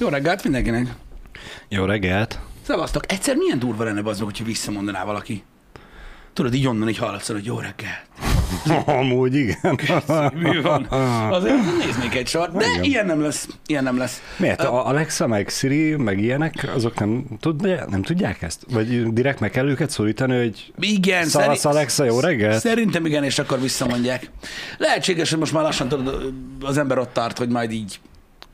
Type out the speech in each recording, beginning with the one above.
Jó reggelt mindenkinek! Jó reggelt! Szevasztok! Egyszer milyen durva lenne az, hogyha visszamondaná valaki. Tudod, így onnan így hallatszol, hogy jó reggelt. Amúgy igen. Mi van? Azért néznék egy sort, de Igen. ilyen nem lesz. Ilyen nem lesz. Miért? A Alexa, meg Siri, meg ilyenek, azok nem, tudja, nem tudják ezt? Vagy direkt meg kell őket szólítani, hogy Igen, Szalasz, Alexa, jó reggelt? Szerintem igen, és akkor visszamondják. Lehetséges, hogy most már lassan tudod, az ember ott tart, hogy majd így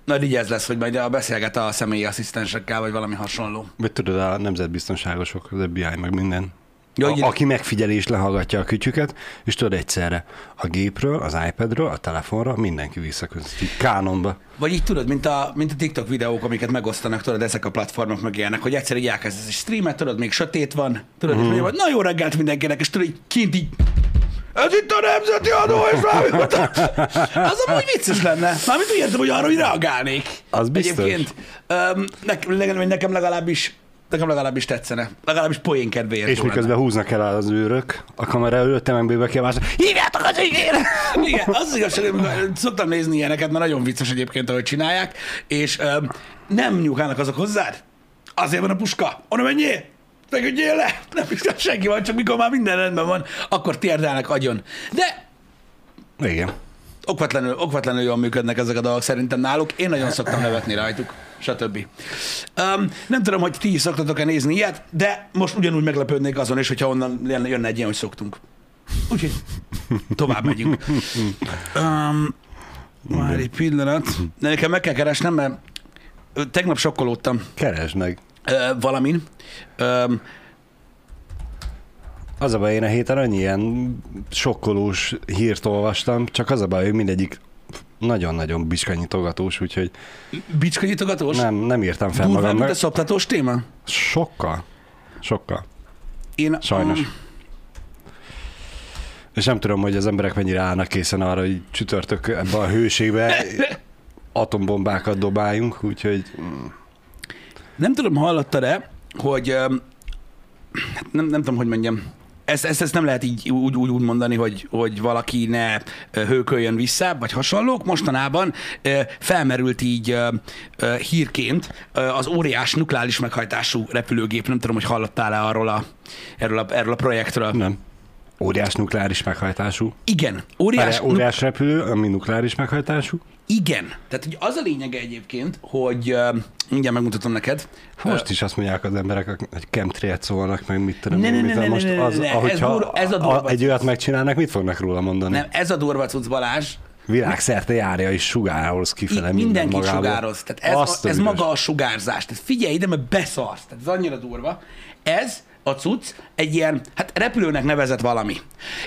majd így ez lesz, hogy majd a beszélget a személyi asszisztensekkel, vagy valami hasonló. vagy tudod, a nemzetbiztonságosok, az FBI, meg minden. Ja, a, aki megfigyelés lehallgatja a kütyüket, és tudod egyszerre a gépről, az iPadről, a telefonra, mindenki visszaközött, így kánonba. Vagy így tudod, mint a, mint a TikTok videók, amiket megosztanak, tudod, ezek a platformok meg ilyenek, hogy egyszer így elkezdesz egy streamet, tudod, még sötét van, tudod, mm. és mondja, na jó reggelt mindenkinek, és tudod, így kint így ez itt a nemzeti adó, és már Az amúgy vicces lenne. Mármint úgy értem, hogy arra, hogy reagálnék. Az biztos. Egyébként öm, nekem, nekem, nekem legalábbis nekem legalábbis tetszene. Legalábbis poén kedvéért. És miközben húznak el az őrök, a kamera előtt ember kiabálsz, hívjátok az ügyére! lenne. Igen, az az igazság, hogy szoktam nézni ilyeneket, mert nagyon vicces egyébként, ahogy csinálják, és öm, nem nyúlkálnak azok hozzád. Azért van a puska. Onnan menjél! Feküdjél le! Nem kell senki van, csak mikor már minden rendben van, akkor térdelnek agyon. De Igen. okvetlenül, okvetlenül jól működnek ezek a dolgok szerintem náluk. Én nagyon szoktam nevetni rajtuk, stb. Um, nem tudom, hogy ti is szoktatok-e nézni ilyet, de most ugyanúgy meglepődnék azon is, hogyha onnan jönne egy ilyen, hogy szoktunk. Úgyhogy tovább megyünk. Um, már egy pillanat. Nekem meg kell keresnem, mert tegnap sokkolódtam Keresd meg. Ö, valamin. Um, Az a baj, én a héten annyi ilyen sokkolós hírt olvastam, csak az a baj, hogy mindegyik nagyon-nagyon bicskanyitogatós, úgyhogy bicskanyitogatós? nem, nem írtam fel Durvább, mint magamnak. a szoptatós téma? Sokkal. Sokkal. Én, Sajnos. um, És nem tudom, hogy az emberek mennyire állnak készen arra, hogy csütörtök ebbe a hőségbe atombombákat dobáljunk, úgyhogy mm, Nem tudom, hallottad-e, hogy hát nem, nem tudom, hogy mondjam, ezt, ezt, ezt nem lehet így úgy, úgy, úgy mondani, hogy, hogy valaki ne hőköljön vissza, vagy hasonlók. Mostanában felmerült így hírként az óriás nukleáris meghajtású repülőgép. Nem tudom, hogy hallottál-e arról a, erről, a, erről a projektről. nem. Óriás nukleáris meghajtású. Igen, óriás, Óriás, óriás repülő, ami nukleáris meghajtású. Igen. Tehát hogy az a lényege egyébként, hogy ö, mindjárt megmutatom neked. Most is azt mondják az emberek, hogy chemtrailt szólnak, meg mit tudom Ne, én, ne, ne, ne, most ne, az, ne, ez ahogyha dur- ez a durva egy olyat megcsinálnak, mit fognak róla mondani? Nem, ez a durva cucc Balázs, Világszerte járja és sugároz kifele Í- minden mindenki magából. sugároz. Tehát ez, Azt a, ez maga a sugárzás. Tehát figyelj ide, mert beszarsz. Tehát ez annyira durva. Ez a cucc egy ilyen, hát repülőnek nevezett valami.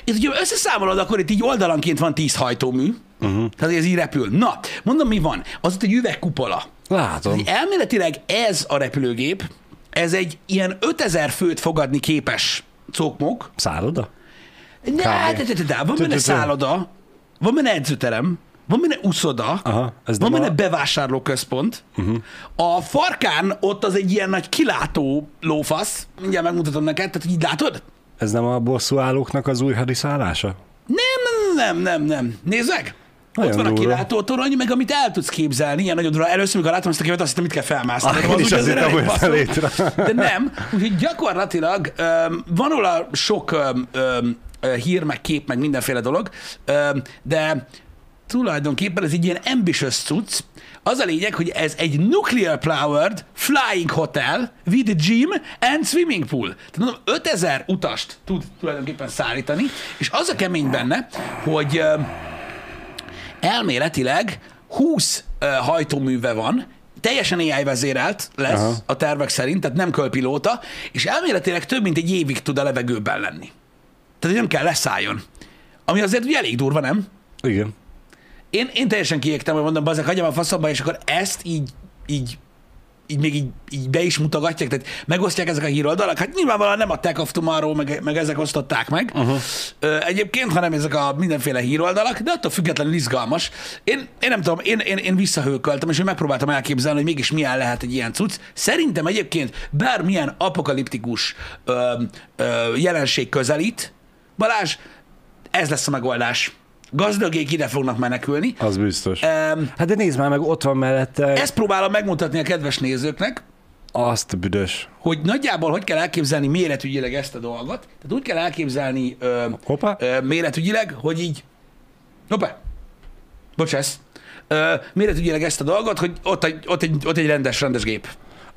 És hogyha összeszámolod, akkor itt így oldalanként van 10 hajtómű, uh-huh. tehát ez így repül. Na, mondom, mi van? Az ott egy üvegkupola. Látom. Elméletileg ez a repülőgép, ez egy ilyen 5000 főt fogadni képes cokmok. Szálloda? Ne, de, de, de, de, van benne szálloda, van benne edzőterem, van benne uszoda, Aha, ez van benne a- bevásárlóközpont, uh-huh. a farkán ott az egy ilyen nagy kilátó lófasz, mindjárt megmutatom neked, tehát így látod? Ez nem a bosszúállóknak az új hadiszállása? Nem, nem, nem, nem, nem. Nézd meg! Nagyon ott van a durva. kilátótorony, meg amit el tudsz képzelni, ilyen nagyon durva. Először, amikor láttam ezt a képet, azt hittem, mit kell felmászni. Ah, az is azért nem létre. De nem. Úgyhogy gyakorlatilag um, van róla sok um, um, hír, meg kép, meg mindenféle dolog, um, de tulajdonképpen ez egy ilyen ambitious cucc. Az a lényeg, hogy ez egy nuclear powered flying hotel with gym and swimming pool. Tehát mondom, 5000 utast tud tulajdonképpen szállítani, és az a kemény benne, hogy elméletileg 20 uh, hajtóműve van, teljesen AI vezérelt lesz Aha. A tervek szerint, tehát nem kölpilóta, és elméletileg több mint egy évig tud a levegőben lenni. Tehát nem kell leszálljon. Ami azért ugye elég durva, nem? Igen. Én, én teljesen kiégtem, hogy mondom, bazeg, hagyjam a faszomba, és akkor ezt így, így így még így, így be is mutogatják, tehát megosztják ezek a híroldalak. Hát nyilvánvalóan nem a Tech of Tomorrow, meg, meg ezek osztották meg uh-huh. Egyébként, hanem ezek a mindenféle híroldalak, de attól függetlenül izgalmas. Én, én nem tudom, én, én, én visszahőköltem, és én megpróbáltam elképzelni, hogy mégis milyen lehet egy ilyen cucc. Szerintem egyébként bármilyen apokaliptikus ö, ö, jelenség közelít, Balázs, ez lesz a megoldás. Gazdagék ide fognak menekülni. Az biztos. Um, Hát de nézd már meg, ott van mellette ezt próbálom megmutatni a kedves nézőknek, azt büdös. hogy nagyjából hogy kell elképzelni méretügyileg ezt a dolgot. Tehát úgy kell elképzelni ö, Hoppá. ö, méretügyileg, hogy így... Hoppá! Bocsász. Ö, méretügyileg ezt a dolgot, hogy ott egy, ott egy, ott egy rendes, rendes gép.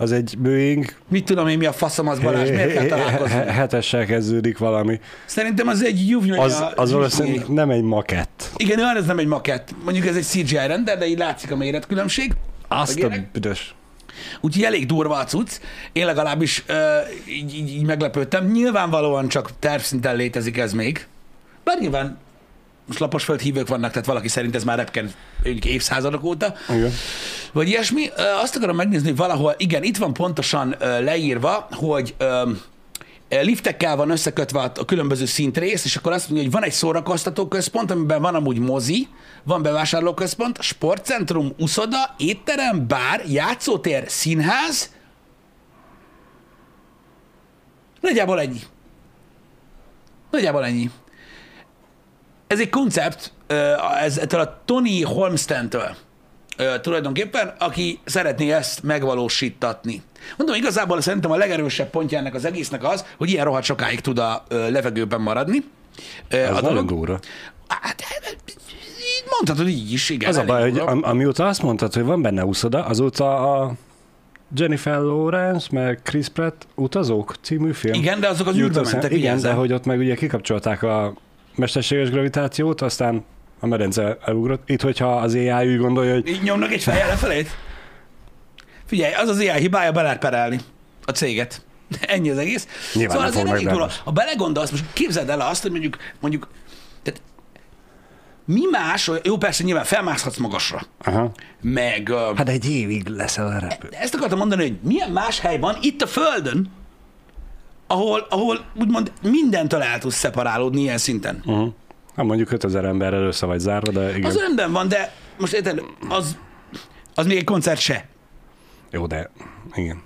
Az egy Boeing Mit tudom én, mi a faszom az Balázs, miért kell találkozni? hetessel kezdődik valami. Szerintem az egy juvnyonya. Az, az valószínűleg nem egy makett. Igen, olyan, ez nem egy makett. Mondjuk ez egy CGI render, de így látszik a méretkülönbség. Azt a büdös. Úgyhogy elég durva a cucc. Én legalábbis uh, így, így, így meglepődtem. Nyilvánvalóan csak tervszinten létezik ez még. Bár nyilván most laposföld hívők vannak, tehát valaki szerint ez már repken évszázadok óta, Igen. vagy ilyesmi. Azt akarom megnézni, hogy valahol, igen, itt van pontosan leírva, hogy liftekkel van összekötve a a különböző szintrész, és akkor azt mondja, hogy van egy szórakoztató központ, amiben van amúgy mozi, van bevásárlóközpont, sportcentrum, uszoda, étterem, bár, játszótér, színház. Nagyjából ennyi. Nagyjából ennyi. Ez egy koncept, ez ettől a Tony Holmstentől tulajdonképpen, aki szeretné ezt megvalósítatni. Mondom, igazából szerintem a legerősebb pontja ennek az egésznek az, hogy ilyen rohadt sokáig tud a levegőben maradni. Ez a dolog. durva. Hát, így mondhatod így is, igen. Az a baj, hogy am- amióta azt mondtad, hogy van benne úszoda, azóta a Jennifer Lawrence, meg Chris Pratt Utazók című film. Igen, de azok az űrbe mentek, Igen, de hogy ott meg ugye kikapcsolták a mesterséges gravitációt, aztán a medence elugrott. Itt, hogyha az AI úgy gondolja, hogy Így nyomnak egy fejjel lefelét? Figyelj, az az ilyen hibája, be lehet perelni a céget. Ennyi az egész. Nyilván szóval azért elég durva. Ha belegondolsz, most képzeld el azt, hogy mondjuk, mondjuk tehát mi más, jó persze nyilván felmászhatsz magasra, aha, meg hát, hát egy évig leszel a repő. ezt akartam mondani, hogy milyen más hely van itt a Földön, ahol, ahol úgymond mindentől el tudsz szeparálódni ilyen szinten. Uh-huh. Hát mondjuk 5000 emberrel össze vagy zárva, de igen. Az rendben van, de most érted, az, az még egy koncert se. Jó, de igen.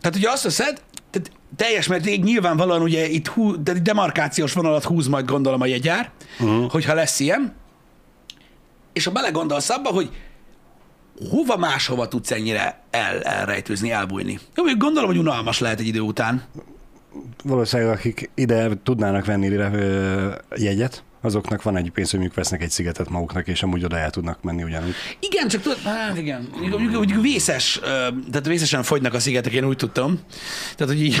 Tehát ugye azt veszed, tehát teljes mértékig nyilvánvalóan ugye itt hú, de demarkációs vonalat húz majd gondolom a jegyár, uh-huh. hogyha lesz ilyen, és ha belegondolsz abba, hogy hova máshova tudsz ennyire el, elrejtőzni, elbújni. Jó, mondjuk gondolom, hogy unalmas lehet egy idő után. Valószínűleg akik ide tudnának venni ö, jegyet, azoknak van egy pénz, hogy mondjuk vesznek egy szigetet maguknak, és amúgy oda el tudnak menni ugyanúgy. Igen, csak tudod, hát igen, mondjuk, mondjuk, vészes, tehát vészesen fogynak a szigetek, én úgy tudtam. Tehát, hogy így,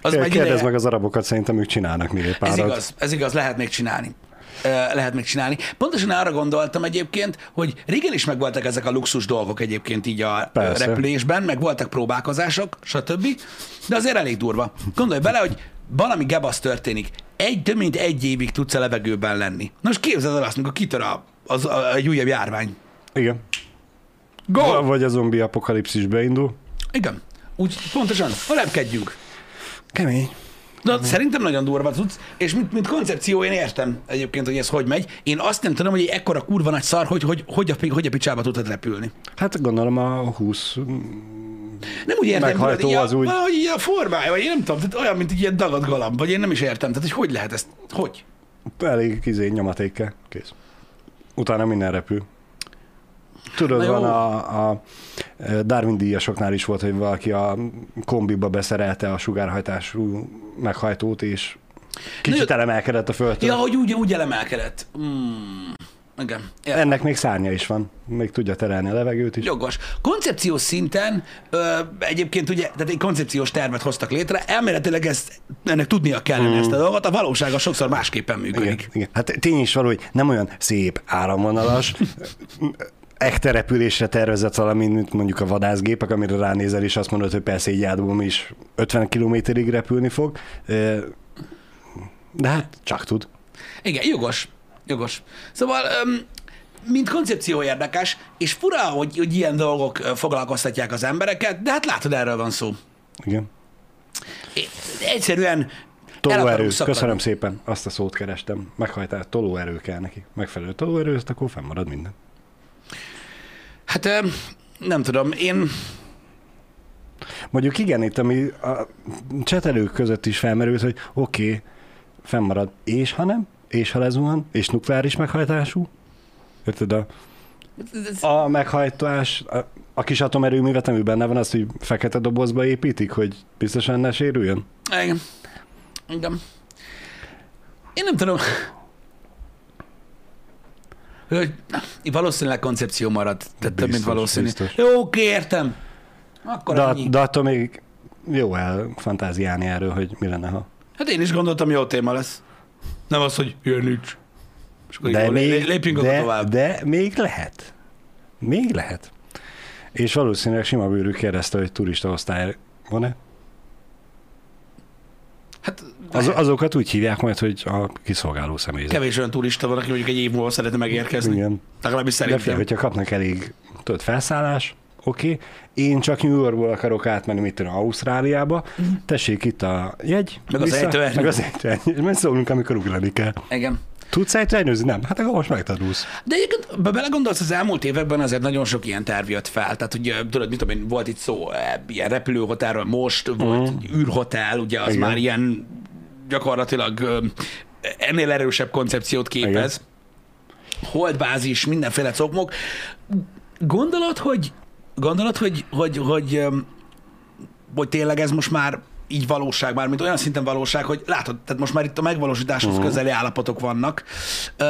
az Kérdezd meg az arabokat, szerintem ők csinálnak még egy párat. Ez igaz, ez igaz, lehet még csinálni. Lehet még csinálni. Pontosan arra gondoltam egyébként, hogy régen is megvoltak ezek a luxus dolgok egyébként így a Persze. Repülésben, meg voltak próbálkozások, stb. De azért elég durva. Gondolj bele, hogy valami gebasz történik. Egy, több mint egy évig tudsz a levegőben lenni. Na most képzeld el azt, amikor kitör a, az, a, egy újabb járvány. Igen. Go! Vagy a zombi apokalipszis beindul. Igen. Úgy pontosan, ha repkedjünk. Kemény. Na, szerintem nagyon durva tudsz, és mint, mint koncepció én értem egyébként, hogy ez hogy megy. Én azt nem tudom, hogy egy ekkora kurva nagy szar, hogy, hogy, hogy, a, hogy a picsába tudod repülni. Hát gondolom a 20 Nem úgy értem, tudod, a- az úgy. Valahogy így a formája, vagy én nem tudom, tehát olyan, mint egy ilyen dagadt galamb, vagy én nem is értem. Tehát, hogy hogy lehet ezt? Hogy? elég izé nyomatékkel. Kész. Utána minden repül. Tudod, Na jó. van a, a Darwin díjasoknál is volt, hogy valaki a kombiba beszerelte a sugárhajtású meghajtót, és kicsit jó. elemelkedett a földtől. Ja, hogy úgy, úgy elemelkedett. Hmm. Igen. Értem. Ennek még szárnya is van. Még tudja terelni a levegőt is. Jogos. Koncepciós szinten ö, egyébként ugye, tehát egy koncepciós tervet hoztak létre, elméletileg ezt, ennek tudnia kellene mm. ezt a dolgot, a valósága sokszor másképpen működik. Igen, igen. Hát tény is való, hogy nem olyan szép áramvonalas, ekte repülésre tervezett valami, mint mondjuk a vadászgépek, amire ránézel, és azt mondod, hogy persze így átbom is 50 kilométerig repülni fog. De hát csak tud. Igen, jogos. Jogos. Szóval, mint koncepció érdekes, és fura, hogy, hogy ilyen dolgok foglalkoztatják az embereket, de hát látod, erről van szó. Igen. É- Egyszerűen Tolóerő. Köszönöm szépen. Azt a szót kerestem. Meghajtál. Tolóerő kell neki. Megfelelő tolóerő, akkor fennmarad minden. Hát nem tudom, én Mondjuk igen, itt ami a csetelők között is felmerült, hogy oké, okay, fennmarad, és ha nem, és ha lezuhan, és nukleáris meghajtású, érted a, a meghajtás, a, a kis atomerőművet, ami benne van, azt, hogy fekete dobozba építik, hogy biztosan ne sérüljön? Igen. Igen. Én nem tudom. Hogy valószínűleg koncepció marad, tehát több, mint Biztos, valószínű. biztos. Jó, oké, értem. Akkor De, ennyi. de attól még jó el fantáziálni erről, hogy mi lenne, ha. Hát én is gondoltam, jó téma lesz. Nem az, hogy jön nincs. És akkor De jó, még, lé- lépjünk de, tovább. de még lehet. Még lehet. És valószínűleg sima bőrű kérdezte, hogy turista osztály van-e? Hát Az, azokat úgy hívják majd, hogy a kiszolgáló személyzet. kevés olyan turista van, aki mondjuk egy év múlva szeretne megérkezni. Igen. Legalábbis De fél, szerintem. hogyha kapnak elég tudod, felszállás, oké. Okay. Én csak New Yorkból akarok átmenni, mit tudom, Ausztráliába. Tessék itt a jegy. Meg az ejtőernyő. Meg az ejtőernyő. Majd szólunk, amikor ugrani kell. Igen. Tudsz ejtőernyőzni? Nem. Hát akkor most megtanulsz. De egyébként, be belegondolsz, az elmúlt években azért nagyon sok ilyen terv jött fel. Tehát, hogy ö, tudod, mit tudom én, volt itt szó ilyen repülőhotelről, most volt uh-huh. űrhotel, ugye az. Igen. már ilyen gyakorlatilag ennél erősebb koncepciót képez. Holdbázis, mindenféle cokmok. Gondolod, hogy gondolod, hogy, hogy, hogy, öm, hogy tényleg ez most már így valóság, már mint olyan szinten valóság, hogy látod, tehát most már itt a megvalósításhoz uh-huh. közeli állapotok vannak,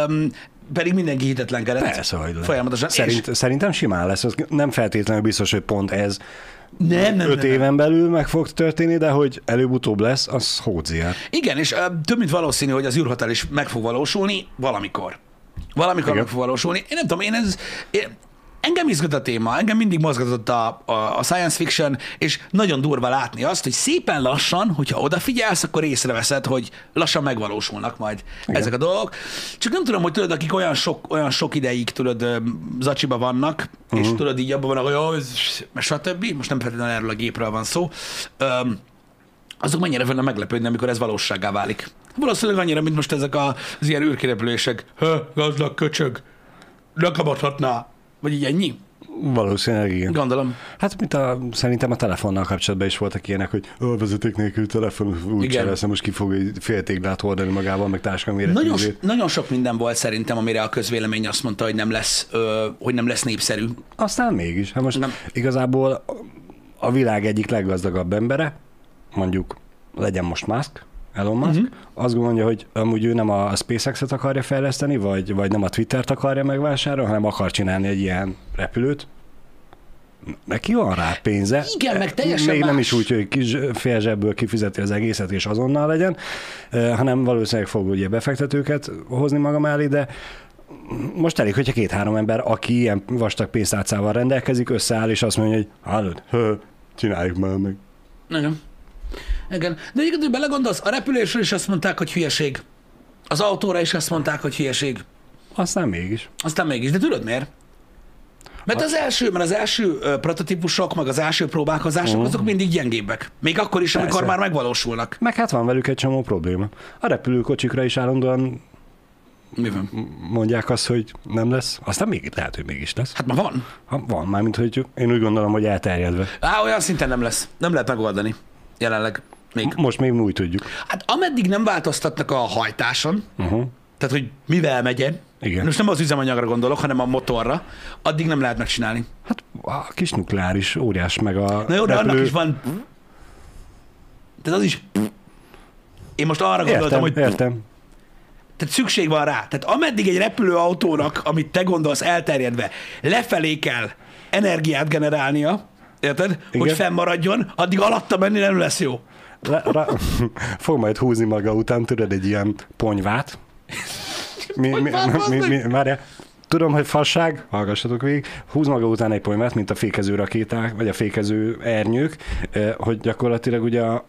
um, pedig mindenki hitetlenkedett. Persze, hogy. Folyamatosan. Szerint, Szerintem simán lesz. Nem feltétlenül biztos, hogy pont ez És nem, nem, öt nem, nem. éven belül meg fog történni, de hogy előbb-utóbb lesz, az hódziel. Igen, és több mint valószínű, hogy az űrhotel is meg fog valósulni valamikor. Valamikor Igen. meg fog valósulni. Én nem tudom, én ez... Én, engem izgat a téma, engem mindig mozgatott a, a, a science fiction, és nagyon durva látni azt, hogy szépen lassan, hogyha odafigyelsz, akkor észreveszed, hogy lassan megvalósulnak majd Igen. ezek a dolgok. Csak nem tudom, hogy tudod, akik olyan sok, olyan sok ideig, tudod, zacsiba vannak, uh-huh. és tudod, így abban vannak, hogy jó, stb. Most nem feltétlenül erről a gépről van szó. Öm, azok mennyire fognak meglepődni, amikor ez valóságá válik. Valószínűleg annyira, mint most ezek az ilyen űrkirepülések. Hö, gazdag köcsög, ne kabadhatná. Vagy így ennyi? Valószínűleg igen. Gondolom. Hát, mint a, szerintem a telefonnal kapcsolatban is voltak ilyenek, hogy a vezeték nélkül telefon úgy lesz, most ki fog egy fél téglát hordani magával, meg táska Nagyon, nagyon sok minden volt szerintem, amire a közvélemény azt mondta, hogy nem lesz, ö, hogy nem lesz népszerű. Aztán mégis. Hát most nem. igazából a világ egyik leggazdagabb embere, mondjuk legyen most Musk, Elon Musk, uh-huh. azt gondolja, hogy amúgy ő nem a SpaceX-et akarja fejleszteni, vagy, vagy nem a Twittert akarja megvásárolni, hanem akar csinálni egy ilyen repülőt. Neki van rá pénze. Igen, meg teljesen Még nem más. is úgy, hogy kis fél zsebből kifizeti az egészet, és azonnal legyen, eh, hanem valószínűleg fog ugye befektetőket hozni maga mellé, de most elég, hogyha két-három ember, aki ilyen vastag pénztárcával rendelkezik, összeáll, és azt mondja, hogy hallod, hö, csináljuk már meg. Igen. Igen. De egyébként, hogy belegondolsz, a repülésről is azt mondták, hogy hülyeség. Az autóra is azt mondták, hogy hülyeség. Aztán mégis. Aztán mégis, de tudod miért? Mert az első, mert az első ö, prototípusok, meg az első próbálkozások, azok mindig gyengébbek. Még akkor is, amikor Persze. már megvalósulnak. Meg hát van velük egy csomó probléma. A repülőkocsikra is állandóan Mi van? mondják azt, hogy nem lesz, aztán még lehet, hogy mégis lesz. Hát már van. Ha van, mármint, hogy én úgy gondolom, hogy elterjedve. Á, olyan szinten nem lesz. Nem lehet megoldani. Jelenleg. Még. Most még úgy tudjuk. Hát ameddig nem változtatnak a hajtáson, Uh-huh. tehát hogy mivel megyen, Igen. most nem az üzemanyagra gondolok, hanem a motorra, addig nem lehet megcsinálni. Hát a kis nukleáris óriás, meg a Na jó, de repülő... annak is van... Tehát az is... Én most arra gondoltam, Értem, hogy értem. Tehát szükség van rá. Tehát ameddig egy repülőautónak, amit te gondolsz elterjedve, lefelé kell energiát generálnia, érted? Igen. Hogy fennmaradjon, addig alatta menni nem lesz jó. Le, ra, fog majd húzni maga után, tudod, egy ilyen ponyvát. Mi, mi, Ponyvát, mi, mi, várjál. Tudom, hogy fasság, hallgassatok végig, húz maga után egy ponyvát, mint a fékező rakéták, vagy a fékező ernyők, hogy gyakorlatilag ugye a,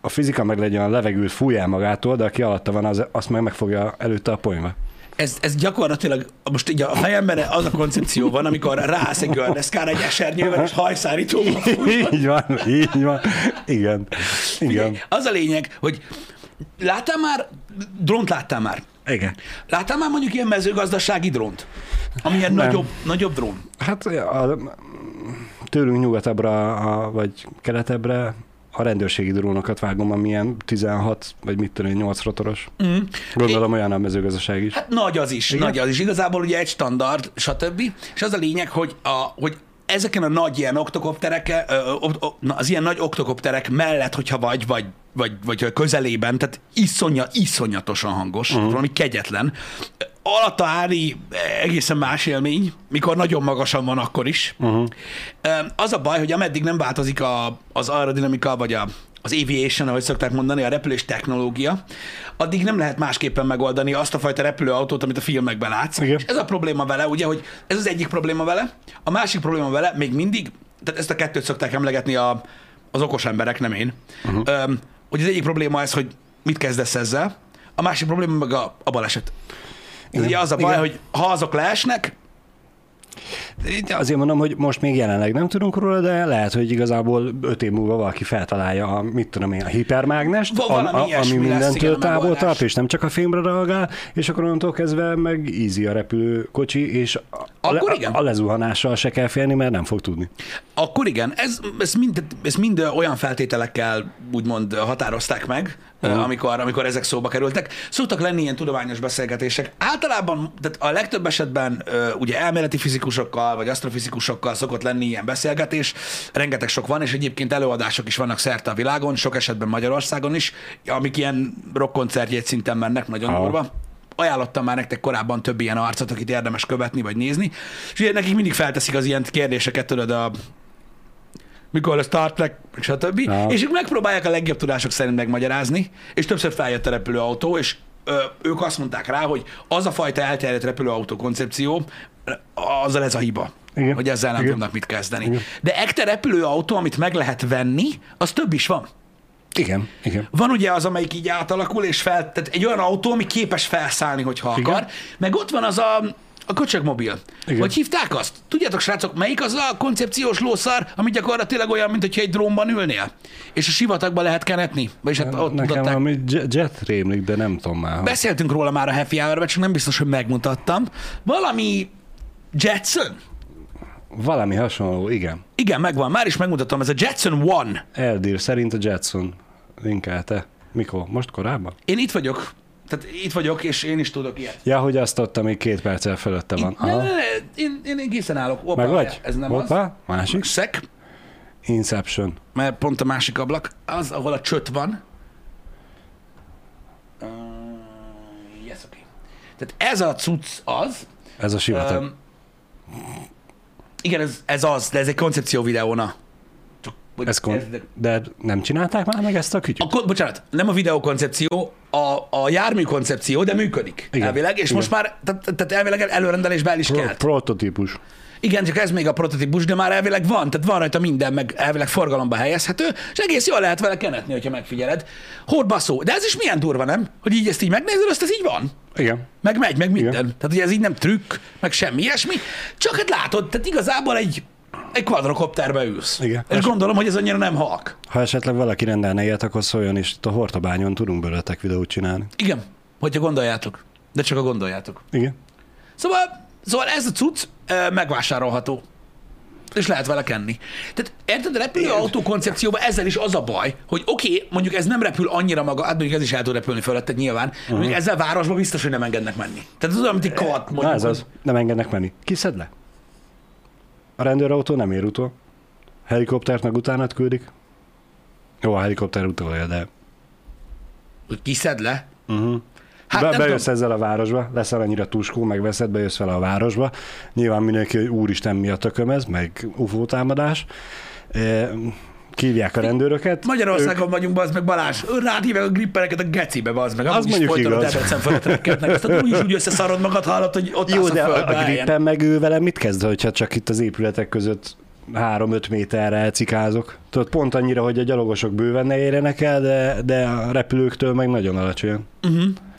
a fizika meg legyen a levegőt fújjál magától, de aki alatta van, az, azt meg megfogja előtte a ponyva. Ez, ez gyakorlatilag, most így a fejemben az a koncepció van, amikor ráállsz egy gördeszkára egy esernyővel és hajszárítóval így van, így van. Igen. Igen. Az a lényeg, hogy láttál már, drónt láttál már? Igen. Láttál már mondjuk ilyen mezőgazdasági drónt? Ami ilyen Nem. nagyobb, nagyobb drón? Hát a, tőlünk nyugatabbra, a, vagy keletebbre a rendőrségi drónokat vágom, amilyen 16, vagy mit tudom, én, 8 rotoros. Mm. Gondolom olyan a mezőgazdaság is. Hát nagy az is, Igen? nagy az is. Igazából ugye egy standard, stb. És az a lényeg, hogy, a, hogy ezeken a nagy ilyen oktokopterek, az ilyen nagy oktokopterek mellett, hogyha vagy, vagy, vagy, vagy közelében, tehát iszonya, iszonyatosan hangos, uh-huh. valami kegyetlen. Alatta állni egészen más élmény, mikor nagyon magasan van akkor is. Uh-huh. Az a baj, hogy ameddig nem változik a, az aerodinamika, vagy a, az aviation, ahogy szokták mondani, a repülés technológia, addig nem lehet másképpen megoldani azt a fajta repülőautót, amit a filmekben látsz. Igen. És ez a probléma vele, ugye, hogy ez az egyik probléma vele, a másik probléma vele még mindig, tehát ezt a kettőt szokták emlegetni a, az okos emberek, nem én, uh-huh. Öm, hogy az egyik probléma ez, hogy mit kezdesz ezzel, a másik probléma meg a, a baleset. Igen. Ugye az a baj, Igen. hogy ha azok leesnek, De azért mondom, hogy most még jelenleg nem tudunk róla, de lehet, hogy igazából öt év múlva valaki feltalálja a, mit tudom én, a hipermágnest, a, a, ami mindentől távol tart, és nem csak a fémre reagál, és akkor onnantól kezdve meg easy a repülőkocsi, és Akkor a, igen. a lezuhanással se kell félni, mert nem fog tudni. Akkor igen, ez, ez, mind, ez mind olyan feltételekkel úgymond határozták meg, uh-huh. amikor, amikor ezek szóba kerültek. Szoktak lenni ilyen tudományos beszélgetések. Általában, tehát a legtöbb esetben ö, ugye elméleti fizikusokkal, vagy asztrofizikusokkal szokott lenni ilyen beszélgetés. Rengeteg sok van, és egyébként előadások is vannak szerte a világon, sok esetben Magyarországon is, amik ilyen rockkoncertjegy szinten mennek, nagyon durva ajánlottam már nektek korábban több ilyen arcot, akit érdemes követni vagy nézni, és ugye nekik mindig felteszik az ilyen kérdéseket, tudod, a mikor lesz Star Trek, stb. Aha. És ők megpróbálják a legjobb tudások szerint megmagyarázni, és többször feljött a repülőautó, és ö, ők azt mondták rá, hogy az a fajta elterjedt repülőautó koncepció, azzal ez a hiba. Igen. Hogy ezzel nem Igen. tudnak mit kezdeni. Igen. De ekte repülőautó, amit meg lehet venni, az több is van. Igen, igen. Van ugye az, amelyik így átalakul, és fel, tehát egy olyan autó, ami képes felszállni, hogyha Igen. akar. Meg ott van az a, a köcsögmobil. Igen. Hogy hívták azt? Tudjátok, srácok, melyik az a koncepciós lószar, ami gyakorlatilag olyan, mint hogyha egy drónban ülnél? És a sivatagba lehet kenetni? Vagyis hát ott Nekem mutatták. valami jet, rémlik, de nem tudom már. Beszéltünk róla már a Happy hour csak nem biztos, hogy megmutattam. Valami Jetson? Valami hasonló, igen. Igen, megvan, már is megmutatom, ez a Jetson One. Eldir szerint a Jetson linkelte. Mikor? Most korábban? Én itt vagyok, tehát itt vagyok, és én is tudok ilyet. Ja, hogy azt ott, ami két perccel fölötte van. Itt, ne, ne, ne, én, én, én készen állok. Opa, Meg vagy? Ez nem az. Hoppá, másik. Szek, Inception. mert pont a másik ablak, az, ahol a csöt van. Uh, yes, okay. Tehát ez a cucc az. Ez a sivatag. Um, igen, ez, ez az, de ez egy koncepció videó, hogy Ez kon- érted? de nem csinálták már meg ezt a kütyüt? A, kon- bocsánat, nem a videó koncepció, a, a jármű koncepció, de működik Igen. elvileg, és Igen. most már, tehát, tehát elvileg előrendelésbe el is Pro- kelt. prototípus. Igen, csak ez még a prototípus, de már elvileg van, tehát van rajta minden, meg elvileg forgalomba helyezhető, és egész jól lehet vele kenetni, hogyha megfigyeled. Hord baszó. De ez is milyen durva, nem? Hogy így ezt így megnézed, azt ez így van. Igen. Meg megy, meg minden. Igen. Tehát ugye ez így nem trükk, meg semmi ilyesmi. Csak hát látod, tehát igazából egy, egy quadrocopterbe ülsz. Igen. És gondolom, hogy ez annyira nem halk. Ha esetleg valaki rendelne ilyet, akkor szóljon, és itt a Hortabányon tudunk belőletek videót csinálni. Igen, hogyha gondoljátok. De csak a gondoljátok. Igen. Szóval, szóval ez a cucc megvásárolható. És lehet vele kenni. Tehát érted, a repülőautó koncepcióban ezzel is az a baj, hogy oké, okay, mondjuk ez nem repül annyira maga, hát mondjuk ez is el tud repülni fölötted nyilván, uh-huh. mondjuk ezzel városba biztos, hogy nem engednek menni. Tehát ez olyan, mint egy kavat, mondjuk. Na ez az. Nem engednek menni. Kiszed le. A rendőrautó nem ér utol. Helikoptert meg utánat küldik. Jó, a helikopter utolja, de... Kiszed le. Uh-huh. Hát Be, bejössz tudom. ezzel a városba, leszel annyira tuskó, megveszed, bejössz vele a városba. Nyilván mindenki, hogy úristen, mi a tököm ez, meg UFO támadás. E, Kívják a rendőröket. Magyarországon vagyunk, bazd meg Balázs, rád hívják a grippereket a gecibe, bazd meg. Is mondjuk igaz. Debrecen fölött rekkednek. Azt úgy is úgy összeszarod magad, hallod, hogy ott Jó, de a földbe. a grippen meg ő vele mit kezd, hogyha csak itt az épületek között 3-5 méterre elcikázok? Tudod, pont annyira, hogy a gyalogosok bőven ne érjenek el, de, de a repülőktől meg nagyon alacsonyan.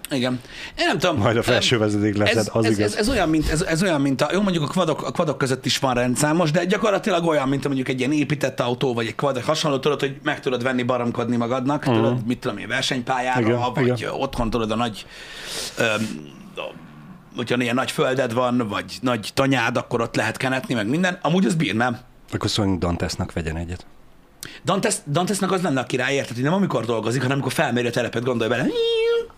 Igen. Én nem tudom. Majd a felső vezeték leszed, ez, az ez, igaz. ez, ez, olyan, mint, ez, ez olyan, mint a, jó, mondjuk a kvadok, a kvadok között is van rendszámos, de gyakorlatilag olyan, mint mondjuk egy ilyen épített autó, vagy egy kvad, hasonló, tudod, hogy meg tudod venni baromkodni magadnak, uh-huh. tudod, mit tudom én, versenypályára, Igen, vagy igen. otthon tudod a nagy, öm, hogyha ilyen nagy földed van, vagy nagy tanyád, akkor ott lehet kenetni, meg minden. Amúgy az bír, nem? Akkor szóval Dantesnak vegyen egyet. Dantes, Dantesnak az lenne a király, érted, hogy nem amikor dolgozik, hanem amikor felméri a telepet, gondolj bele.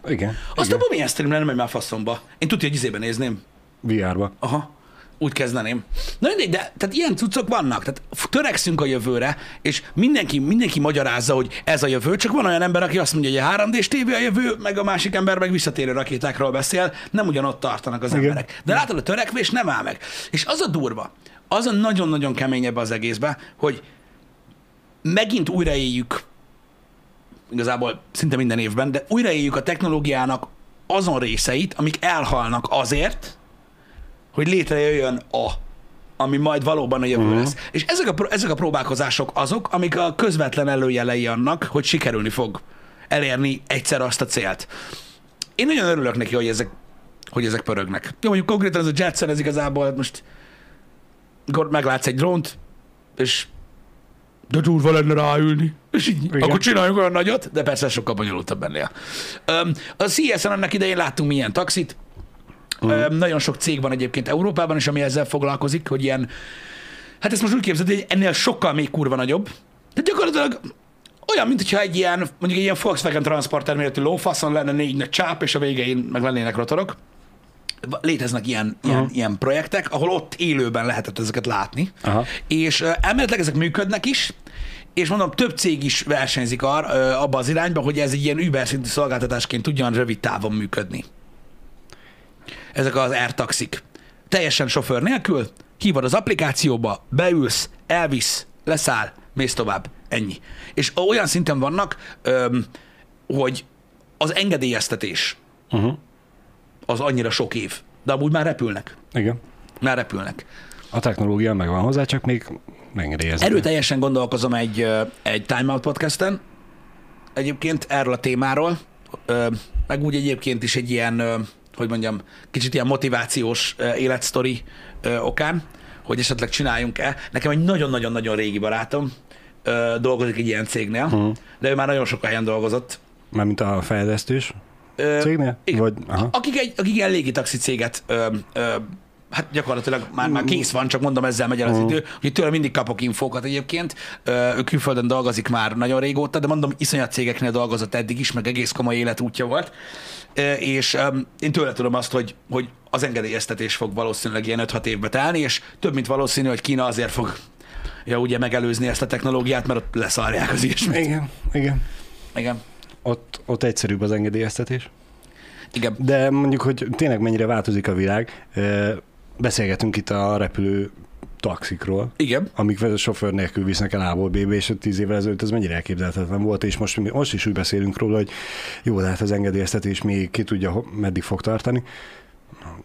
Igen. Azt abban milyen stream lenne, megy már faszomba. Én tudja, hogy izébe nézném. VR-ba. Aha. Úgy kezdeném. Na mindegy, de tehát ilyen cuccok vannak. Tehát törekszünk a jövőre, és mindenki, mindenki magyarázza, hogy ez a jövő, csak van olyan ember, aki azt mondja, hogy a 3D-s tévé a jövő, meg a másik ember meg visszatérő rakétákról beszél, nem ugyanott tartanak az Igen. emberek. De látod, a törekvés nem áll meg. És az a durva, az a nagyon-nagyon kemény ebbe az egészbe, hogy megint újraéljük, igazából szinte minden évben, de újraéljük a technológiának azon részeit, amik elhalnak azért, hogy létrejöjjön a, ami majd valóban a jövő uh-huh. lesz. És ezek a, ezek a próbálkozások azok, amik a közvetlen előjelei annak, hogy sikerülni fog elérni egyszer azt a célt. Én nagyon örülök neki, hogy ezek, hogy ezek pörögnek. Jó, mondjuk konkrétan ez a Jetson, ez igazából most akkor meglátsz egy drónt, és de durva lenne ráülni. És így, Igen. akkor csináljunk olyan nagyot, de persze sokkal bonyolultabb ennél. A CES-en annak idején láttunk milyen taxit. Öm, nagyon sok cég van egyébként Európában is, ami ezzel foglalkozik, hogy ilyen, hát ezt most úgy képzeld, hogy ennél sokkal még kurva nagyobb. De gyakorlatilag olyan, mint hogyha egy ilyen, mondjuk egy ilyen Volkswagen Transporter méretű lófaszon lenne négy nagy csáp, és a végén meg lennének rotorok. Léteznek ilyen, ilyen, ilyen projektek, ahol ott élőben lehetett ezeket látni. Aha. És elméletileg ezek működnek is, és mondom, több cég is versenyzik ar, abba az irányba, hogy ez egy ilyen Uber szintű szolgáltatásként tudjon rövid távon működni. Ezek az AirTaxik. Teljesen sofőr nélkül, hívod az applikációba, beülsz, elvisz, leszáll, mész tovább. Ennyi. És olyan szinten vannak, öm, hogy az engedélyeztetés Uh-huh. Az annyira sok év. De amúgy már repülnek. Igen. Már repülnek. A technológia megvan hozzá, csak még megengedélyezett. Erőteljesen gondolkozom egy, egy Time Out podcasten, egyébként erről a témáról, meg úgy egyébként is egy ilyen, hogy mondjam, kicsit ilyen motivációs életsztori okán, hogy esetleg csináljunk-e. Nekem egy nagyon-nagyon-nagyon régi barátom dolgozik egy ilyen cégnél, Mhm. de ő már nagyon sok helyen dolgozott. Mármint a fejlesztős Ö, cégnél? igen. Vagy, aha. akik, egy, akik ilyen légitaxi céget ö, ö, hát gyakorlatilag már, már kész van, csak mondom, ezzel megy el az idő, hogy tőle mindig kapok infókat egyébként. Ő külföldön dolgozik már nagyon régóta, de mondom, iszonyat cégeknél dolgozott eddig is, meg egész komoly életútja volt. És én tőle tudom azt, hogy, hogy az engedélyeztetés fog valószínűleg ilyen 5-6 évbe telni, és több mint valószínű, hogy Kína azért fog ja, ugye megelőzni ezt a technológiát, mert ott leszarják az ilyesmit. Igen, igen. Igen. Ott, ott egyszerűbb az engedélyeztetés. Igen. De mondjuk, hogy tényleg mennyire változik a világ. Beszélgetünk itt a repülő taxikról, Igen. amik a sofőr nélkül visznek el A-ból B-be, és 10 évvel ezelőtt ez mennyire elképzelhetetlen volt, és most, most is úgy beszélünk róla, hogy jó, de hát az engedélyeztetés még ki tudja, meddig fog tartani.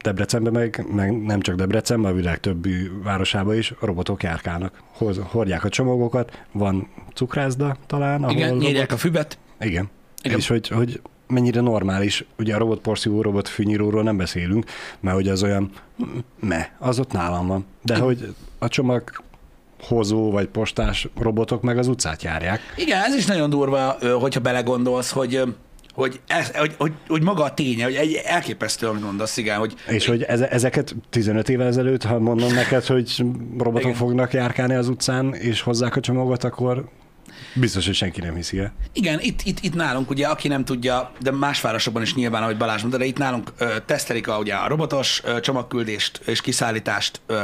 Debrecenben meg, meg nem csak Debrecenben, a világ többi városába is a robotok járkálnak. Hoz, hordják a csomagokat, van cukrászda talán, ahol Igen, robot- a füvet. Igen. Igen. És hogy, hogy mennyire normális, ugye a robotporszívó, robotfűnyíróról nem beszélünk, mert hogy az olyan, me, az ott nálam van. De hogy a csomag hozó vagy postás robotok meg az utcát járják. Igen, ez is nagyon durva, hogyha belegondolsz, hogy, hogy, ez, hogy, hogy, hogy maga a ténye, hogy egy elképesztő, amit mondasz, igen, hogy És hogy eze, ezeket 15 évvel ezelőtt, ha mondom neked, hogy robotok. Igen. fognak járkálni az utcán, és hozzák a csomagot, akkor biztos, hogy senki nem hiszi el. igen, itt, itt, itt nálunk, ugye, aki nem tudja, de más városokban is nyilván, ahogy Balázs mondta, de itt nálunk ö, tesztelik a, ugye, a robotos ö, csomagküldést és kiszállítást, ö,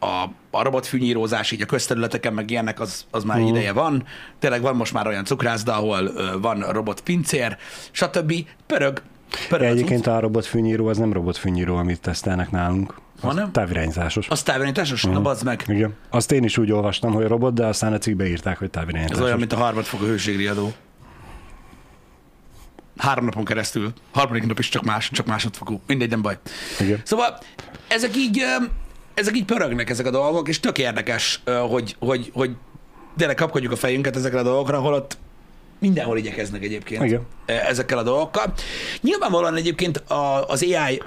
a, a robotfűnyírózás így a közterületeken, meg ilyenek, az, az már Mhm. ideje van. Tényleg van most már olyan cukrászda, ahol ö, van robotpincér, stb. Pörög. Pörög De egyébként a robotfűnyíró az nem robotfűnyíró, amit tesztelnek nálunk. Az Hanem? távirányzásos. Az távirányításos? Na, bazd meg. Igen. Azt én is úgy olvastam, hogy robot, de aztán a cikkbe írták, hogy Ez távirányításos. olyan, mint a harmadfokú hőségriadó. Három napon keresztül. Harmadik nap is csak más, csak másodfokú. Mindegy, nem baj. Igen. Szóval ezek így, ezek így pörögnek ezek a dolgok, és tök érdekes, hogy, hogy, hogy tényleg kapkodjuk a fejünket ezekre a dolgokra, holott mindenhol igyekeznek egyébként Igen. ö, ezekkel a dolgokkal. Nyilvánvalóan egyébként a, az AI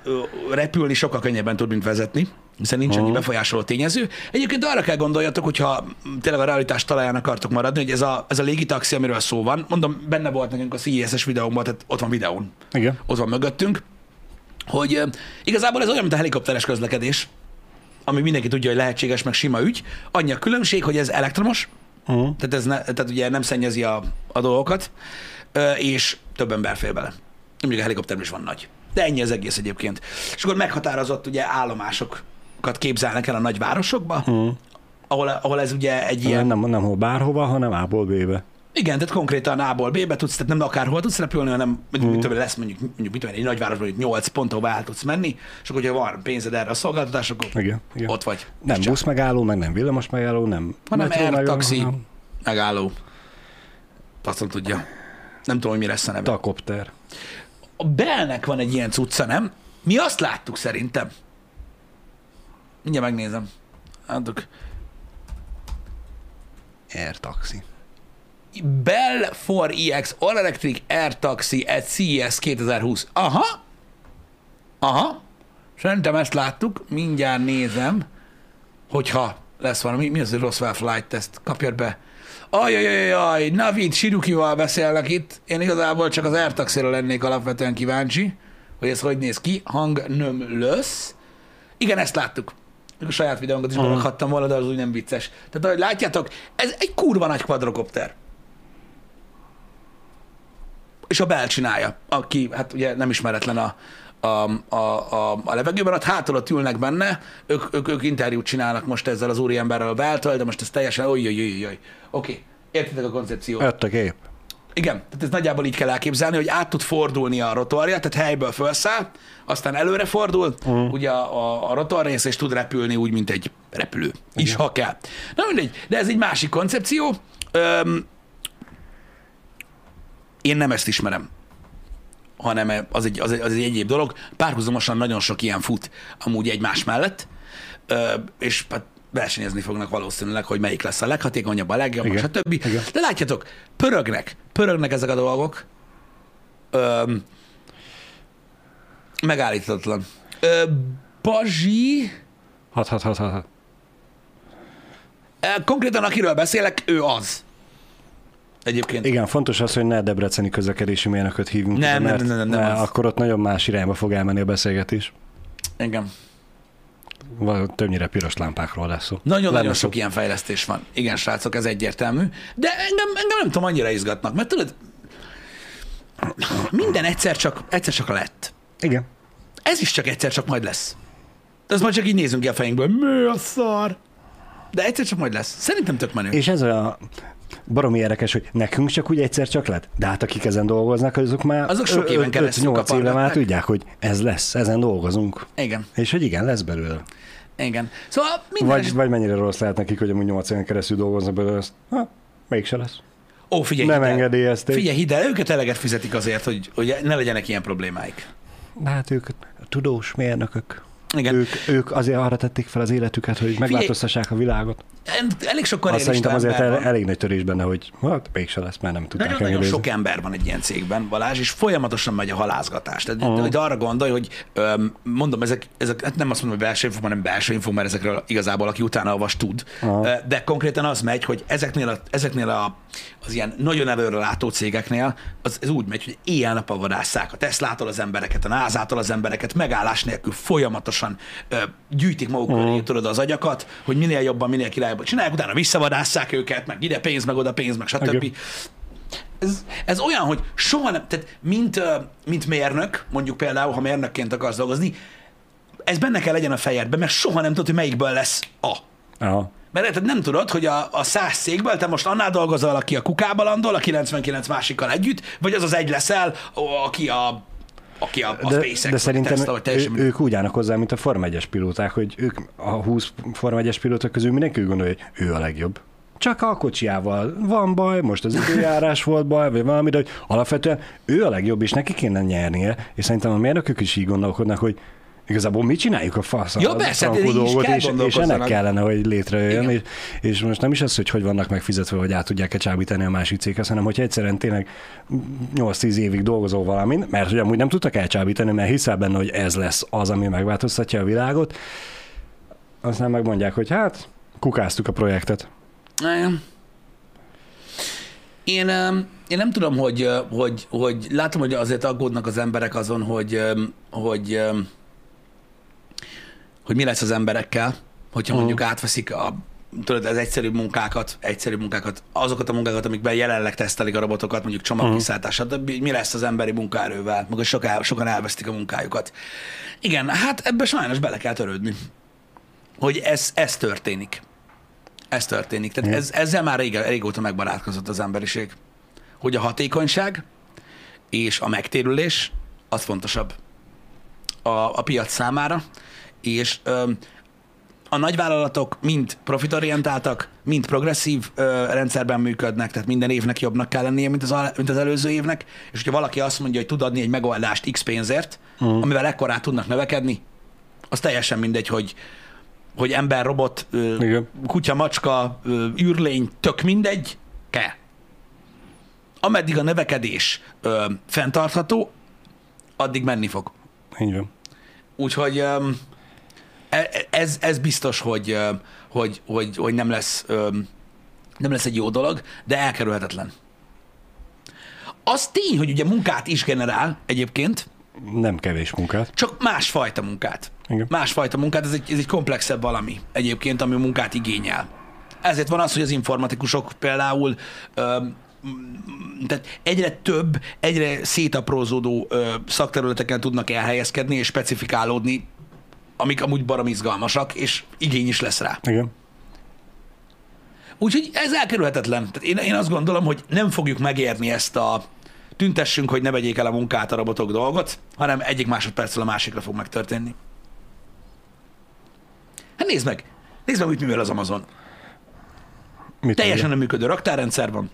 repülni sokkal könnyebben tud, mint vezetni, hiszen nincs annyi befolyásoló tényező. Egyébként arra kell gondoljatok, hogyha tényleg a realitás talaján akartok maradni, hogy ez a, ez a légitaxi, amiről szó van, mondom, benne volt nekünk a CES-es videónkban, tehát ott van videón, Igen. ott van mögöttünk, hogy igazából ez olyan, mint a helikopteres közlekedés, ami mindenki tudja, hogy lehetséges, meg sima ügy. Annyi a különbség, hogy ez elektromos, Uh-huh. Tehát ez ne, tehát ugye nem szennyezi a, a dolgokat, és több ember fél bele. Mondjuk a helikopter is van nagy. De ennyi az egész egyébként. És akkor meghatározott ugye állomásokat képzelnek el a nagyvárosokba, uh-huh. ahol, ahol ez ugye egy ilyen... Nem, nem hol bárhova, hanem A-ból B-be. Igen, tehát konkrétan A-ból B-be tudsz, tehát nem akárhol tudsz repülni, hanem mondjuk, mit tudom, lesz mondjuk, mondjuk mit tudom, egy nagyvárosban mondjuk 8 pont, ahol el tudsz menni, és akkor, hogyha van pénzed erre a szolgáltatásra, akkor Igen, igen. ott vagy. Nem busz megálló, meg nem villamos megálló, nem hanem air, megálló, taxi, hanem megálló. Azt nem tudja. Nem tudom, hogy mi lesz a neve. Takopter. A Bellnek van egy ilyen cucca, nem? Mi azt láttuk szerintem. Mindjárt megnézem. Látok. Air taxi. Bell 4EX All Electric Air Taxi at CES 2020. Aha. Aha. Szerintem ezt láttuk. Mindjárt nézem, hogyha lesz valami. Mi az, hogy rossz flight test? Kapjad be. Ajajajaj, Navid Sirukival beszélnek itt. Én igazából csak az Air Taxi-ra lennék alapvetően kíváncsi, hogy ez hogy néz ki. Hang nem lesz. Igen, ezt láttuk. A saját videónkat is berakhattam volna, de az úgy nem vicces. Tehát ahogy látjátok, ez egy kurva nagy quadrocopter. És a Bell csinálja, aki hát ugye nem ismeretlen a, a, a, a, a levegőben, ott hátul ott ülnek benne, ők, ők, ők interjút csinálnak most ezzel az úriemberrel a Belltől, de most ez teljesen oly, oly, oly, oly. Oké, értitek a koncepciót. Jött a gép. Igen, tehát ez nagyjából így kell elképzelni, hogy át tud fordulni a rotorja, tehát helyből felszáll, aztán előre fordul, uh-huh. ugye a, a, a rotor rész, és tud repülni úgy, mint egy repülő is, ha kell. Na mindegy, de ez egy másik koncepció. Öm, én nem ezt ismerem hanem az egy, az, egy, az egy egyéb dolog. Párhuzamosan nagyon sok ilyen fut amúgy egymás mellett, és hát versenyezni fognak valószínűleg, hogy melyik lesz a leghatékonyabb, a legjobb, Igen. stb. Igen. De látjátok, pörögnek, pörögnek ezek a dolgok. Ö, megállíthatatlan. Ö, Bazsi, Hat, hat, hat, hat, konkrétan akiről beszélek, ő az. Egyébként. Igen, fontos az, hogy ne debreceni közlekedési mérnököt hívjunk. Nem, nem, nem, nem, nem az. akkor ott nagyon más irányba fog elmenni a beszélgetés. Igen. Többnyire piros lámpákról lesz szó. Nagyon-nagyon sok ilyen fejlesztés van. Igen, srácok, ez egyértelmű. De engem, engem nem tudom, annyira izgatnak, mert tudod, minden egyszer csak, egyszer csak lett. Igen. Ez is csak egyszer csak majd lesz. De ezt majd csak így nézünk ki a fejünkből. Mi a szar? De egyszer csak majd lesz. Szerintem tök menő. És ez a baromi érdekes, hogy nekünk csak úgy egyszer csak lett, de hát akik ezen dolgoznak, azok már Azok sok éven keresztül 8 éve már tudják, hogy ez lesz, ezen dolgozunk. Igen, És hogy igen, lesz belőle. igen. Szóval minden Vagy, vagy mennyire rossz lehet nekik, hogy amúgy 8 éven keresztül dolgoznak belőle, azt, ha, mégse lesz. Ó, figyelj, Nem engedélyezték. Figyelj, hidd el, őket eleget fizetik azért, hogy, hogy ne legyenek ilyen problémáik. De hát ők tudós mérnökök. Igen. Ők, ők azért arra tették fel az életüket, hogy megváltoztassák a világot. Elég sok karrierista szerintem azért ember el, van. elég nagy törés benne, hogy hát mégse lesz, mert nem tudták Nagyon-nagyon engedélyezni. sok ember van egy ilyen cégben, Balázs, és folyamatosan megy a halázgatás. Tehát uh-huh. hogy arra gondolj, hogy mondom, ezek, ezek hát nem azt mondom, hogy belső info, hanem belső info, mert ezekről igazából aki utána olvas tud. Ö, De konkrétan az megy, hogy ezeknél, a, ezeknél a, az ilyen nagyon előre látó cégeknél az, ez úgy megy, hogy éjjel-nappal vadásszák a Teslától az embereket, a NASA-tól az embereket, megállás nélkül folyamatosan ö, gyűjtik maguk köré, tudod, az agyakat, hogy minél jobban, minél királyabban csinálják, utána visszavadásszák őket, meg ide pénz, meg oda pénz, meg stb. Igen. Ez, ez olyan, hogy soha nem, tehát mint, mint mérnök, mondjuk például, ha mérnökként akarsz dolgozni, ez benne kell legyen a fejedben, mert soha nem tudod, hogy melyikből lesz a. Aha. Mert érted, nem tudod, hogy a, a száz székből te most annál dolgozol, aki a kukába landol, a 99 másikkal együtt, vagy az az egy leszel, aki a, aki a, a De, SpaceX, de szerintem Tesla, vagy teljesen ő, ők úgy állnak hozzá, mint a Form 1-es pilóták, hogy ők a 20 Form 1-es pilóták közül mindenki úgy gondolja, hogy ő a legjobb. Csak a kocsiával van baj, most az időjárás volt baj, vagy valami, de hogy alapvetően ő a legjobb, és neki kéne nyernie, és szerintem a mérnökök is így gondolkodnak, hogy igazából mi csináljuk a fasz Ja, a persze, így is dolgot, kell és, és ennek gondolkozzanak. kellene, hogy létrejöjjön, és, és, most nem is az, hogy hogy vannak megfizetve, hogy át tudják-e csábítani a másik céghez, hanem hogy egyszerűen tényleg 8-10 évig dolgozol valamin, mert hogy amúgy nem tudtak elcsábítani, mert hiszel benne, hogy ez lesz az, ami megváltoztatja a világot, aztán megmondják, hogy hát kukáztuk a projektet. Igen. Én, én nem tudom, hogy, hogy, hogy látom, hogy azért aggódnak az emberek azon, hogy, hogy, hogy mi lesz az emberekkel, hogyha Mhm. mondjuk átveszik a, tudod, az egyszerű munkákat, egyszerű munkákat, azokat a munkákat, amikben jelenleg tesztelik a robotokat, mondjuk csomagkiszállítás, stb. mi lesz az emberi munkaerővel, meg sokan, sokan elvesztik a munkájukat. Igen, hát ebbe sajnos bele kell törődni, hogy ez, ez történik. Ez történik. Tehát ez, ezzel már rég, régóta megbarátkozott az emberiség. Hogy a hatékonyság és a megtérülés az fontosabb a, a piac számára, és ö, a nagyvállalatok mind profitorientáltak, mind progresszív ö, rendszerben működnek, tehát minden évnek jobbnak kell lennie, mint az, al- mint az előző évnek, és hogyha valaki azt mondja, hogy tud adni egy megoldást X pénzért, uh-huh. amivel ekkorát tudnak növekedni, az teljesen mindegy, hogy hogy ember, robot, ö, Igen. kutya, macska, ö, űrlény, tök mindegy, kell. Ameddig a növekedés ö, fenntartható, addig menni fog. Így van. Úgyhogy öm, e- ez, ez biztos, hogy, hogy, hogy, hogy nem, lesz, nem lesz egy jó dolog, de elkerülhetetlen. Az tény, hogy ugye munkát is generál egyébként, Nem kevés munkát. csak másfajta munkát. Igen. Másfajta munkát, ez egy, ez egy komplexebb valami egyébként, ami munkát igényel. Ezért van az, hogy az informatikusok például tehát egyre több, egyre szétaprózódó ö, szakterületeken tudnak elhelyezkedni és specifikálódni, amik amúgy barom izgalmasak, és igény is lesz rá. Igen. Úgyhogy ez elkerülhetetlen. Tehát én, én azt gondolom, hogy nem fogjuk megérni ezt a tüntessünk, hogy ne vegyék el a munkát a robotok dolgot, hanem egyik másodpercről a másikra fog megtörténni. Hát nézd meg! Nézd meg, mit művel az Amazon. Mit Teljesen nem működő raktárrendszer van.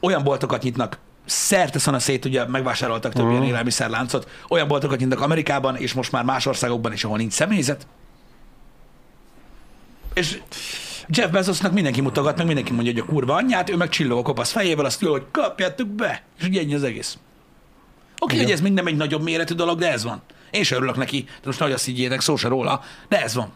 Olyan boltokat nyitnak, szerte szana szét, ugye megvásároltak több ilyen élelmiszerláncot, olyan boltokat nyitnak Amerikában, és most már más országokban is, ahol nincs személyzet. És Jeff Bezosnak mindenki mutogat, meg mindenki mondja, hogy a kurva anyját, ő meg csillog a kopasz fejével, azt jól, hogy kapjátok be, és ugye ennyi az egész. Oké, Igen. hogy ez mind nem egy nagyobb méretű dolog, de ez van. Én sem örülök neki, de most nagy azt higgyétek, szó se róla, de ez van.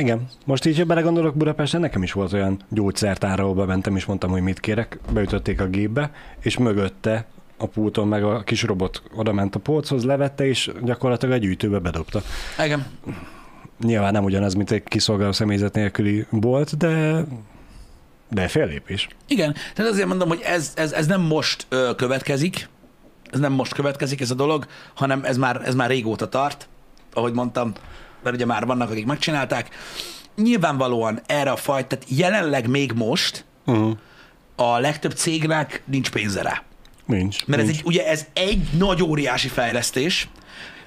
Igen. Most így, ha belegondolok Budapesten, nekem is volt olyan gyógyszertár, ahol bementem, és mondtam, hogy mit kérek. Beütötték a gépbe, és mögötte a pulton meg a kis robot oda ment a polchoz, levette, és gyakorlatilag egy gyűjtőbe bedobta. Igen. Nyilván nem ugyanaz, mint egy kiszolgáló személyzet nélküli bolt, de de fél lépés. Igen, tehát azért mondom, hogy ez, ez, ez nem most ö, következik, ez nem most következik ez a dolog, hanem ez már, ez már régóta tart, ahogy mondtam, mert ugye már vannak, akik megcsinálták. Nyilvánvalóan erre a fajta, tehát jelenleg még most Uh-huh. a legtöbb cégnek nincs pénze rá. Nincs. Mert ez nincs. egy, ugye ez egy nagy óriási fejlesztés.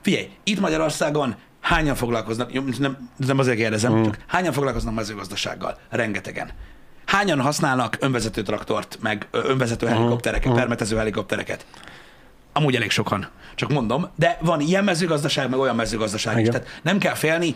Figyelj, itt Magyarországon hányan foglalkoznak, nem, nem azért kérdezem, mm. csak hányan foglalkoznak mezőgazdasággal? Rengetegen. Hányan használnak önvezető traktort, meg önvezető helikoptereket, mm. permetező helikoptereket? Amúgy elég sokan. Csak mondom, de van ilyen mezőgazdaság, meg olyan mezőgazdaság is. Igen. Tehát nem kell félni,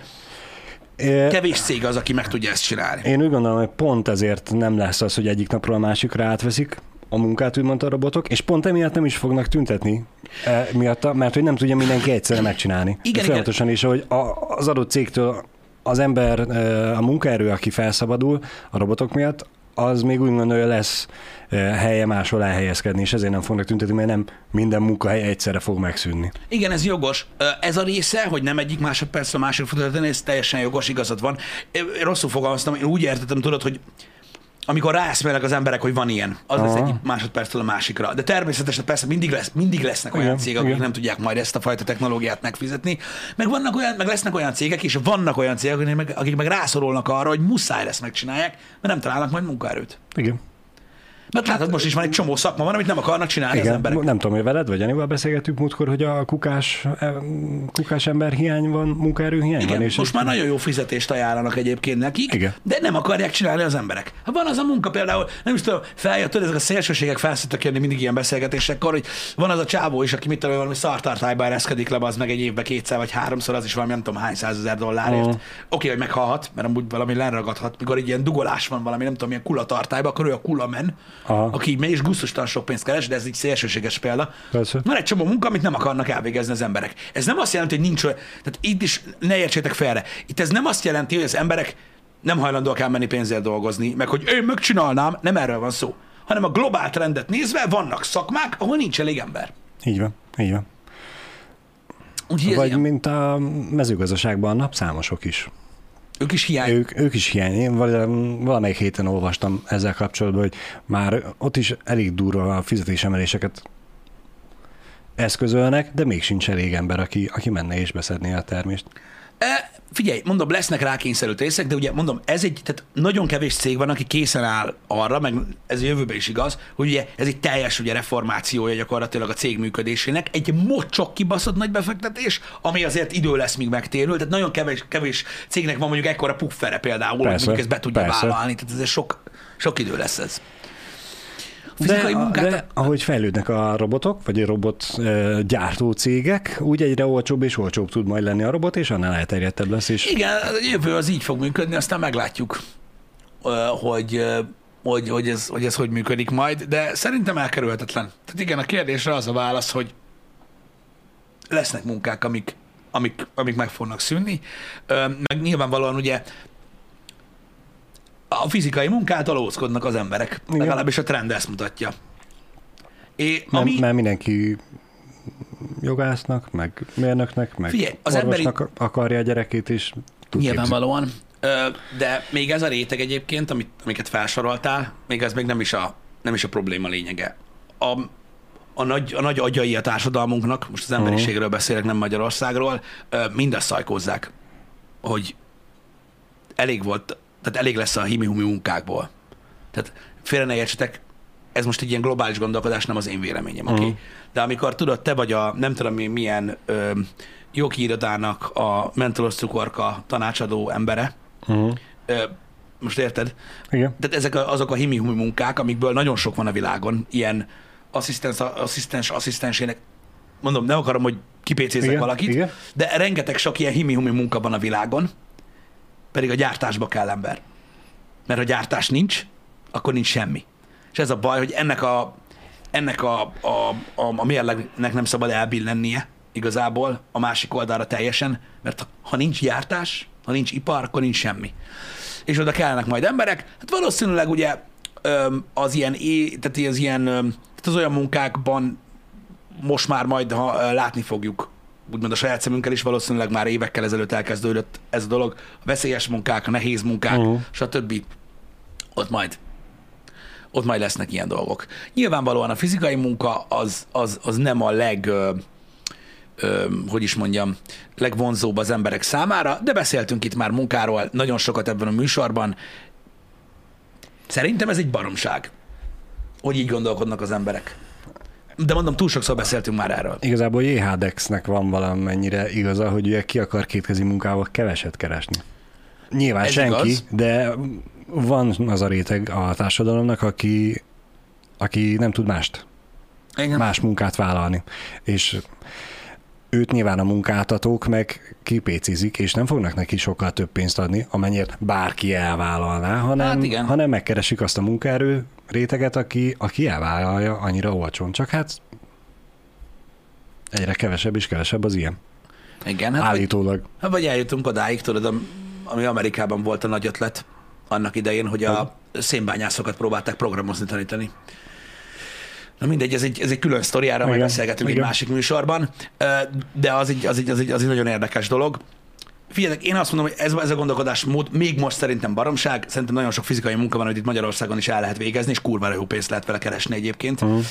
kevés cég az, aki meg tudja ezt csinálni. Én úgy gondolom, hogy pont ezért nem lesz az, hogy egyik napról a másikra átveszik a munkát, úgymond a robotok, és pont emiatt nem is fognak tüntetni e, miatta, mert hogy nem tudja mindenki egyszerre megcsinálni. Igen, Folyamatosan is, hogy a, az adott cégtől az ember, e, a munkaerő, aki felszabadul a robotok miatt, az még úgy gondolja, lesz e, helye máshol elhelyezkedni, és ezért nem fognak tüntetni, mert nem minden munkahely egyszerre fog megszűnni. Igen, ez jogos. Ö, Ez a része, hogy nem egyik másodpercről másikra fog történni, ez teljesen jogos, igazad van. Én Rosszul fogalmaztam, én úgy értettem, tudod, hogy amikor ráeszmélnek az emberek, hogy van ilyen, az lesz Aha. egyik másodperctől a másikra. De természetesen persze mindig, lesz, mindig lesznek olyan Igen, cégek, akik igen. nem tudják majd ezt a fajta technológiát megfizetni. Meg, vannak olyan, meg lesznek olyan cégek, és vannak olyan cégek, akik meg, akik meg rászorulnak arra, hogy muszáj lesz megcsinálják, mert nem találnak majd munkaerőt. Igen. Mert látod, most is van egy csomó szakma, van, amit nem akarnak csinálni az Igen, emberek. nem tudom, hogy veled vagy Janival beszélgettük múltkor, hogy a kukás, kukás ember hiány van, munkaerő hiány Igen, van. És most már nagyon jó fizetést ajánlanak egyébként nekik, Igen. de nem akarják csinálni az emberek. Ha van az a munka például, nem is tudom, feljött, ezek a szélsőségek felszoktak jönni mindig ilyen beszélgetésekkor, hogy van az a csávó is, aki mit tudom, valami szartartályba ereszkedik le, az meg egy évbe kétszer vagy háromszor, az is valami nem tudom hány százezer dollárért. Mhm. Oké, okay, hogy meghalhat, mert amúgy valami leragadhat, mikor egy ilyen dugolás van valami, nem tudom, ilyen kulatartályba, akkor ő a kulamen, Aha. aki így megy és gusztustalan sok pénzt keres, de ez egy szélsőséges példa. Persze. Van egy csomó munka, amit nem akarnak elvégezni az emberek. Ez nem azt jelenti, hogy nincs olyan, tehát itt is ne értsétek félre. Itt ez nem azt jelenti, hogy az emberek nem hajlandóak elmenni pénzért dolgozni, meg hogy én megcsinálnám, nem erről van szó. Hanem a globál trendet nézve vannak szakmák, ahol nincs elég ember. Így van, így van. Ez Vagy ilyen. mint a mezőgazdaságban a napszámosok is. Ők is hiány. Ők, ők is hiány. Én val- valamelyik héten olvastam ezzel kapcsolatban, hogy már ott is elég durva a fizetésemeléseket eszközölnek, de még sincs elég ember, aki, aki menne és beszedné a termést. E, figyelj, mondom, lesznek rákényszerült részek, de ugye mondom, ez egy, tehát nagyon kevés cég van, aki készen áll arra, meg ez a jövőben is igaz, hogy ugye ez egy teljes ugye reformációja gyakorlatilag a cég működésének, egy mocsok kibaszott nagy befektetés, ami azért idő lesz, míg megtérül, tehát nagyon kevés, kevés cégnek van mondjuk ekkora puffere például, hogy Persze, mondjuk ezt be tudja persze. vállalni, tehát ez sok, sok idő lesz ez. A De, fizikai munkát, de ahogy fejlődnek a robotok, vagy a robot ö, gyártó cégek, úgy egyre olcsóbb és olcsóbb tud majd lenni a robot, és annál elterjedtebb lesz is. Igen, a jövő az így fog működni, aztán meglátjuk, hogy, hogy, hogy, ez, hogy ez hogy működik majd, de szerintem elkerülhetetlen. Tehát igen, a kérdésre az a válasz, hogy lesznek munkák, amik, amik, amik meg fognak szűnni, meg nyilvánvalóan ugye a fizikai munkától óckodnak az emberek. Igen. Legalábbis a trend ezt mutatja. É, Mert, ami, mert mindenki jogásznak, meg mérnöknek, meg Figyelj, az orvosnak akarja a gyerekét is. tud Nyilvánvalóan. Ö, De még ez a réteg egyébként, amit, amiket felsoroltál, még ez még nem is a, nem is a probléma lényege. A, a, nagy, a nagy agyai a társadalmunknak, most az emberiségről beszélek, nem Magyarországról, ö, mindezt szajkózzák, hogy elég volt, tehát elég lesz a himi-humi munkákból. Tehát félre ne értsetek, ez most egy ilyen globális gondolkodás, nem az én véleményem, oké? Okay? Mhm. De amikor tudod, te vagy a nem tudom én milyen ö, jogi irodának a mentolos cukorka tanácsadó embere, Uh-huh. ö, most érted? Igen. Tehát ezek a, azok a himi-humi munkák, amikből nagyon sok van a világon, ilyen asszisztens, asszisztens, asszisztensének, mondom, nem akarom, hogy kipécézzek Igen, valakit, igen. de rengeteg sok ilyen himi-humi munka van a világon, pedig a gyártásba kell ember. Mert ha gyártás nincs, akkor nincs semmi. És ez a baj, hogy ennek a, ennek a, a, a, a mérlegnek nem szabad elbillennie igazából a másik oldalra teljesen, mert ha nincs gyártás, ha nincs ipar, akkor nincs semmi. És oda kellene majd emberek. Hát valószínűleg ugye az ilyen, tehát az ilyen, tehát az olyan munkákban most már majd ha, látni fogjuk, úgymond a saját szemünkkel is valószínűleg már évekkel ezelőtt elkezdődött ez a dolog. A veszélyes munkák, a nehéz munkák, uh-huh. stb. Ott majd ott majd lesznek ilyen dolgok. Nyilvánvalóan a fizikai munka az, az, az nem a leg, ö, ö, hogy is mondjam, legvonzóbb az emberek számára, de beszéltünk itt már munkáról nagyon sokat ebben a műsorban. Szerintem ez egy baromság, hogy így gondolkodnak az emberek. De mondom, túl sokszor beszéltünk már erről. Igazából JHDEX-nek van valamennyire igaza, hogy ugye ki akar kétkezi munkával keveset keresni. Nyilván Ez senki, igaz. de van az a réteg a társadalomnak, aki, aki nem tud mást, Igen. más munkát vállalni. És őt nyilván a munkáltatók meg kipécizik, és nem fognak neki sokkal több pénzt adni, amennyire bárki elvállalná, hanem, Hát igen. hanem megkeresik azt a munkaerő réteget, aki, aki elvállalja annyira olcsón. Csak hát egyre kevesebb és kevesebb az ilyen. Igen, hát vagy, Állítólag. hát vagy eljutunk odáig, tudod, am- ami Amerikában volt a nagy ötlet annak idején, hogy a szénbányászokat próbálták programozni, tanítani. Na mindegy, ez egy, ez egy külön sztoriára, majd Igen, beszélgetünk egy igen. másik műsorban, de az egy, az, egy, az, egy, az egy nagyon érdekes dolog. Figyeljetek, én azt mondom, hogy ez, ez a gondolkodásmód még most szerintem baromság, szerintem nagyon sok fizikai munka van, hogy itt Magyarországon is el lehet végezni, és kurva jó pénzt lehet vele keresni egyébként. Uh-huh.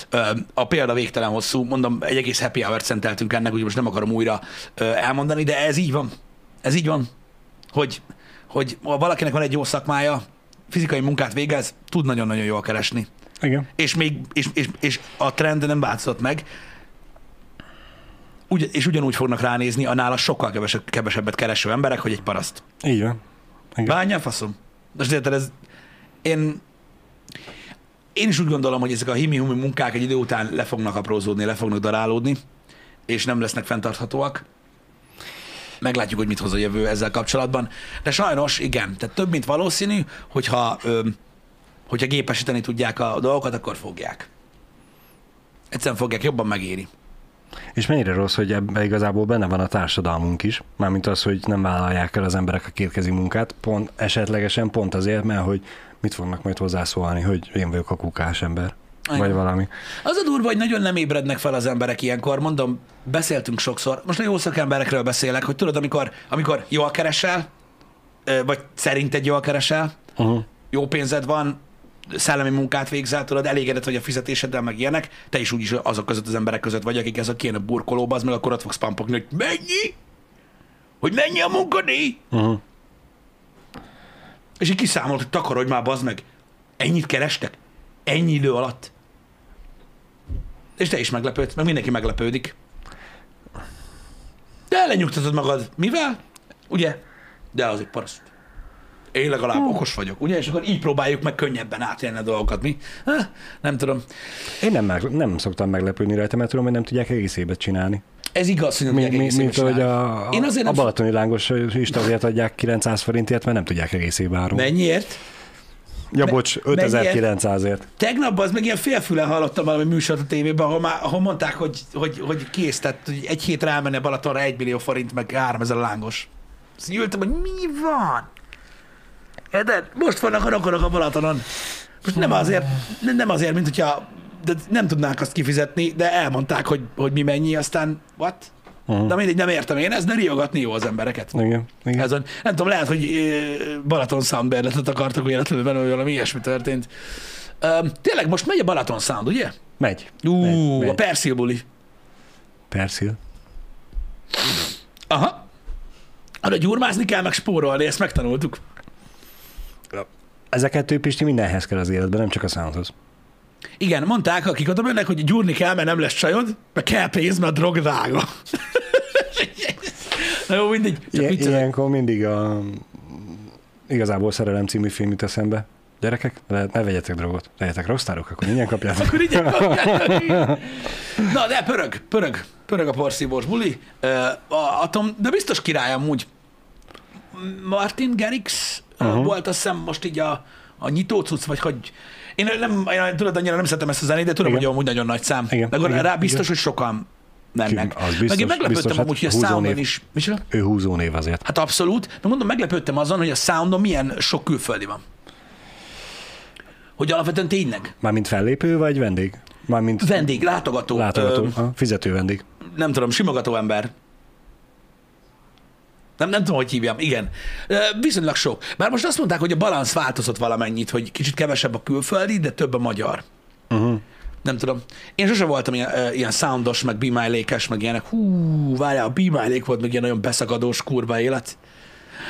A példa végtelen hosszú, mondom, egy egész happy hour szenteltünk ennek, úgyhogy most nem akarom újra elmondani, de ez így van. Ez így van, hogy, hogy ha valakinek van egy jó szakmája, fizikai munkát végez, tud nagyon-nagyon jól keresni. Igen. És még, és, és, és a trend nem változott meg, Ugy, és ugyanúgy fognak ránézni a nála sokkal kevesebb, kevesebbet kereső emberek, hogy egy paraszt. Így van. Igen. Bánja faszom. Most érted, ez... Én, én is úgy gondolom, hogy ezek a himi-humi munkák egy idő után le fognak aprózódni, le fognak darálódni, és nem lesznek fenntarthatóak. Meglátjuk, hogy mit hoz a jövő ezzel kapcsolatban. De sajnos, igen, tehát több, mint valószínű, hogyha, ö, hogyha gépesíteni tudják a dolgokat, akkor fogják. Egyszerűen fogják, jobban megéri. És mennyire rossz, hogy ebben igazából benne van a társadalmunk is, mármint az, hogy nem vállalják el az emberek a kétkezi munkát, pont esetlegesen pont azért, mert hogy mit fognak majd hozzászólni, hogy én vagyok a kukás ember, Igen. vagy valami. Az a durva, hogy nagyon nem ébrednek fel az emberek ilyenkor. Mondom, beszéltünk sokszor. Most a jó szakemberekről beszélek, hogy tudod, amikor, amikor jól keresel, vagy szerinted jól keresel, Uh-huh. jó pénzed van, szellemi munkát végzel, tudod, elégedett vagy a fizetéseddel, meg ilyenek, te is úgyis azok között az emberek között vagy, akik ez a kéne burkolóba, az meg akkor ott fogsz pampogni, hogy mennyi? Hogy mennyi a munkadíj? Uh-huh. És így kiszámolt, hogy takarodj már, bazd meg. Ennyit kerestek? Ennyi idő alatt? És te is meglepődsz, meg mindenki meglepődik. De lenyugtatod magad. Mivel? Ugye? De az egy paraszt. Én legalább okos vagyok, ugye? És akkor így próbáljuk meg könnyebben átélni a dolgokat. Mi? Ha, nem tudom. Én nem, meg, nem szoktam meglepődni rajta, mert tudom, hogy nem tudják egész évet csinálni. Ez igaz, hogy nem Mi, tudják mi, egész mint hogy csinálni. a, Én azért a nem- balatoni lángos istavért adják 900 forintért, mert nem tudják egész évben árulni. Mennyiért? Ja, Me- bocs, mennyiért? 5900-ért. Tegnap az meg ilyen félfüle hallottam valami műsort a tévében, ahol, már, ahol mondták, hogy, hogy, hogy kész, tehát hogy egy hétre elmenni a Balatonra egy millió forint, meg 3000 lángos. Azt ültem, hogy mi van? Érted? Most vannak a rokonok a Balatonon. Most nem azért, nem- azért, mint hogyha de nem tudnák azt kifizetni, de elmondták, hogy, hogy mi mennyi, aztán what? Uh-huh. De mindegy, nem értem én ezt, de riogatni jó az embereket. Igen, igen. Ezen, nem tudom, lehet, hogy Balaton Soundberletet akartak véletlenül benne, vagy valami ilyesmi történt. Um, tényleg most megy a Balaton Sound, ugye? Megy. Ú, megy, megy. a Persil buli. Persil. Aha. Arra gyurmázni kell, meg spórolni, ezt megtanultuk. Ez a kettő Pisti mindenhez kell az életben, nem csak a soundhoz. Igen, mondták, akik oda mennek, hogy gyúrni kell, mert nem lesz csajod, mert kell pénz, mert a drog drága. Na jó, mindegy. Csak viccelek. ilyenkor mindig a igazából szerelem című film jut eszembe. Gyerekek, ne, ne vegyetek drogot. Legyetek rossztárok, akkor ingyen kapjátok. Akkor így Na, de pörög, pörög, pörög a porszívós buli. A Atom, de biztos király amúgy. Martin Garrix uh-huh. Volt azt hiszem most így a, a nyitó cucc, vagy hogy én nem, én, tudod, annyira nem szeretem ezt a zenét, de tudom, Igen. hogy amúgy nagyon nagy szám. Igen, Meg igen, rá biztos, igen. hogy sokan mennek. Az biztos, Meg én meglepődtem biztos, amúgy, hogy a hát Soundon is. Micsoda? Ő húzó név azért. Hát abszolút, de mondom, meglepődtem azon, hogy a Soundon milyen sok külföldi van. Hogy alapvetően tényleg Mármint fellépő vagy vendég? Mármint vendég, látogató, látogató, Ö, ha, fizető vendég. nem tudom, simogató ember. Nem, nem tudom, hogy hívjam. Igen. Viszonylag sok. Bár most azt mondták, hogy a balansz változott valamennyit, hogy kicsit kevesebb a külföldi, de több a magyar. Uh-huh. Nem tudom. Én sose voltam ilyen, ilyen soundos, meg be my Lake-es, meg ilyenek. Hú, várjál, a be my Lake volt meg ilyen nagyon beszakadós kurva élet.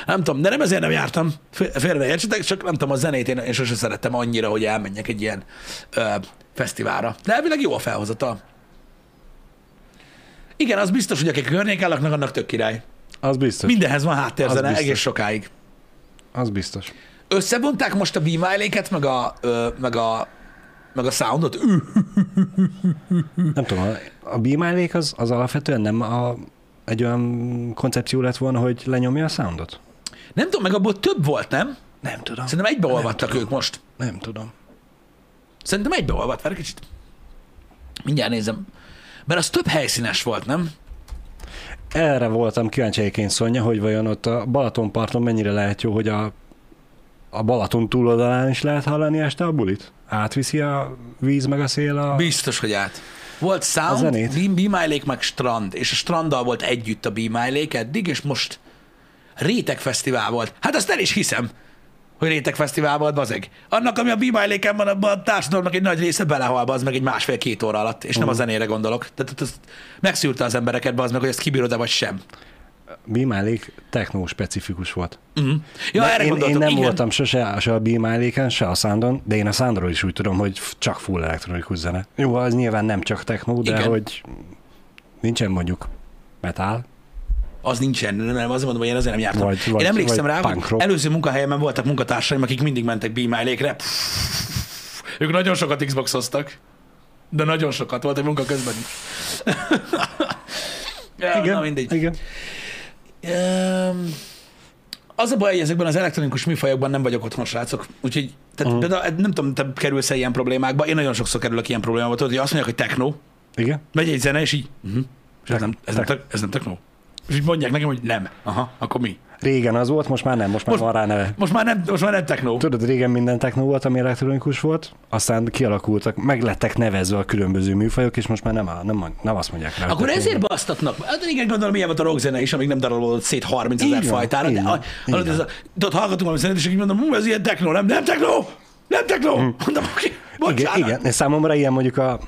Nem tudom, de nem ezért nem jártam. Fé- Félre ne értsetek, csak nem tudom, a zenét én, én sose szerettem annyira, hogy elmenjek egy ilyen ö, fesztiválra. De elvileg jó a felhozata. Igen, az biztos, hogy akik a környéken laknak, annak tök király. Az biztos. Mindenhez van háttérzene egész sokáig. Az biztos. Összevonták most a Be meg a, ö, meg a, meg a soundot? Nem tudom, a, a az, az alapvetően nem a, egy olyan koncepció lett volna, hogy lenyomja a soundot? nem tudom, meg abból több volt, nem? Nem tudom. Szerintem egybeolvadtak ők most. Nem tudom. Szerintem egybeolvadt, várj egy kicsit. Mindjárt nézem. Mert az több helyszínes volt, nem? Erre voltam kíváncsi egyébként Szonya, hogy vajon ott a Balatonparton mennyire lehet jó, hogy a, a Balaton túloldalán is lehet hallani este a bulit? Átviszi a víz meg a szél a... Biztos, hogy át. Volt Sound. Be, Be My Lake, meg Strand, és a Stranddal volt együtt a Be My Lake eddig, és most Réteg Fesztivál volt. Hát azt el is hiszem, hogy Réteg Fesztivál volt, bazeg. Annak, ami a Lake-en van, abban a társadalomnak egy nagy része belehal, az meg egy másfél-két óra alatt, és nem a zenére gondolok. Tehát az megszűrte az embereket, az meg, hogy ezt kibírod-e vagy sem. Bímálék technó specifikus volt. Uh-huh. Ja, De erre én, én nem igen. voltam sose se a Bímáléken, se a Soundon, de én a Soundról is úgy tudom, hogy csak full elektronikus zene. Jó, az nyilván nem csak techno, de Igen. hogy nincsen mondjuk metal. Az nincsen, nem, nem, azért mondom, hogy én azért nem jártam. Vagy- vagy- én emlékszem vagy rá, punk hogy rock. előző munkahelyemen voltak munkatársaim, akik mindig mentek Lake-re. Ők nagyon sokat Xboxoztak. De nagyon sokat, volt egy munka közben is. ja, Na mindegy. igen. Um, az a baj, hogy ezekben az elektronikus műfajokban nem vagyok otthon, srácok. Úgyhogy tehát, uh-huh. például, nem tudom, te kerülsz-e ilyen problémákba. Én nagyon sokszor kerülök ilyen problémába. Tudod, hogy azt mondják, hogy techno, Igen? megy egy zene, és így, uh-huh. és ez, nem, ez, nem, ez nem techno. És így mondják nekem, hogy nem. Aha, akkor mi? Régen az volt, most már nem, most már Most- van rá neve. Most már nem, most már nem techno. Tudod, régen minden techno volt, ami elektronikus volt, aztán kialakultak, meg lettek nevezve a különböző műfajok, és most már nem, nem, nem azt mondják rá. Akkor ezért basztatnak. Hát igen, gondolom, milyen volt a rockzene is, amíg nem darálódott szét 30 ezer fajtára. De a- ez a, tudod, hallgatunk valami zenét, és így mondom, "Hú, ez ilyen techno, nem, nem techno, nem techno. Mondom, oké, igen, bocsánat. igen, és számomra ilyen mondjuk a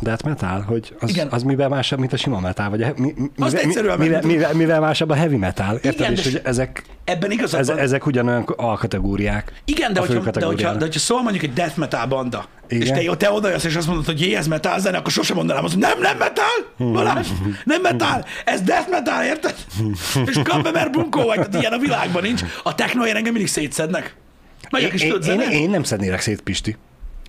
death metal, hogy az, Igen. az mivel másabb, mint a sima metal, vagy a, mi, mi, Azt mivel, egyszerűen mivel, mivel, mivel, másabb a heavy metal, érted? Igen, és hogy ezek, Ebben igazad ez, ezek ugyanolyan alkategóriák. Igen, de hogyha, de, hogyha, de hogyha szól mondjuk egy death metal banda, Igen. és te, te odajössz, és azt mondod, hogy jé, ez metal zene, akkor sosem mondanám azt, hogy nem, nem metal, Balázs, nem metal, ez death metal, érted? és kap be, mert bunkó vagy, tehát ilyen a világban nincs. A technoért engem mindig szétszednek. Megyek is Én, én, én, nem szednélek szét, Pisti.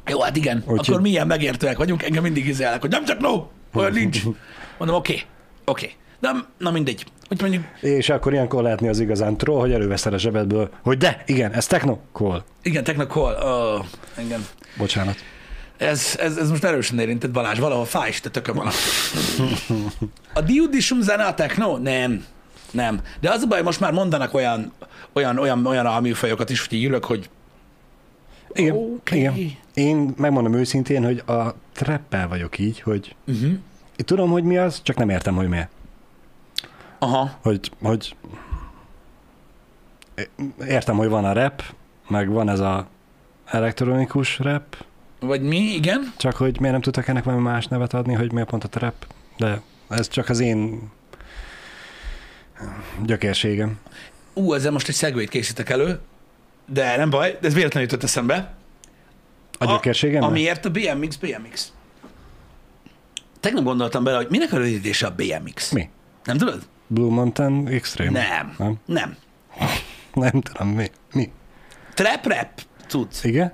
Jó, hát igen, Úgyhogy- akkor milyen megértőek vagyunk, engem mindig izélek, hogy nem csak no, olyan nincs. Mondom, oké, oké. De na mindegy. Hogy mondjuk, És akkor ilyenkor lehetni az igazán troll, hogy előveszed a zsebedből, hogy de, igen, ez techno, cool. igen, technokol, oh, engem. Bocsánat. Ez, ez, ez most erősen érintett Balázs, valahol fáj is, te tököm van. A Diudisum zene a techno? Nem. Nem. De az a baj, most már mondanak olyan, olyan, olyan, olyan alműfajokat is, hogy így ülök, hogy Igen, Oké. igen. Én megmondom őszintén, hogy a treppel vagyok így, hogy uh-huh. én tudom, hogy mi az, csak nem értem, hogy miért. aha, Hogy, hogy értem, hogy van a rap, meg van ez a elektronikus rap, vagy mi, igen. csak hogy miért nem tudtak ennek valami más nevet adni, hogy miért pont a trap, de ez csak az én gyökérségem. Ú, ezzel most egy szegvét készítek elő, de nem baj, de ez véletlenül jutott eszembe. A gyökérségem? Amiért a BMX, BMX. Tegnap gondoltam bele, hogy minek a rövidítése a BMX. Mi? Nem tudod? Blue Mountain Extreme? Nem. Nem? Nem. Nem tudom, mi? Mi? Trap rap, tudsz. Igen?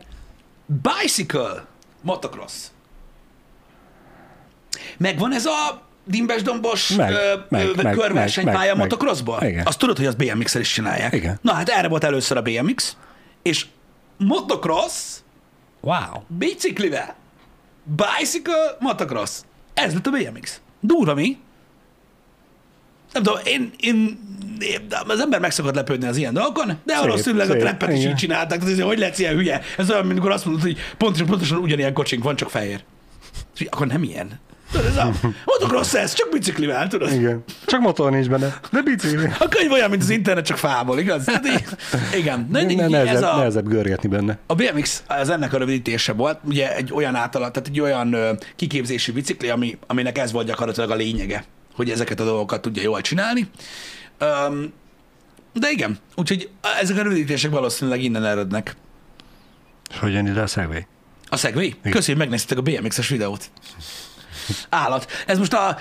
Bicycle, motocross. Megvan ez a dimbes-dombos körversenypálya motocrossból? Igen. Azt tudod, hogy az BMX-el is csinálják. Igen. Na hát erre volt először a BMX, és motocross Wow. biciklivel. Bicycle, motocross. Ez lett a BMX. Durva mi? Nem tudom, én, én, én az ember meg szokott lepődni az ilyen dolgokon, de valószínűleg a trappet is így csinálták. Tehát, hogy lesz ilyen hülye? Ez olyan, mint amikor azt mondod, hogy pontosan, pontosan ugyanilyen kocsink van, csak fehér. És Akkor nem ilyen. A motocross ez, csak biciklivel, tudod? Igen. Csak motor nincs benne. De bicikli. A könyv olyan, mint az internet, csak fából, igaz? Tehát így, igen. Na, Ne, így, ez nehezebb, a, nehezebb görgetni benne. a BMX az ennek a rövidítése volt, ugye egy olyan általat, tehát egy olyan ö, kiképzési bicikli, ami, aminek ez volt gyakorlatilag a lényege, hogy ezeket a dolgokat tudja jól csinálni. Um, de igen, úgyhogy ezek a rövidítések valószínűleg innen erednek. És hogy jön ide a Segway? A Segway? Köszönjük, hogy megnéztétek a BMX-es videót. Állat. Ez most a,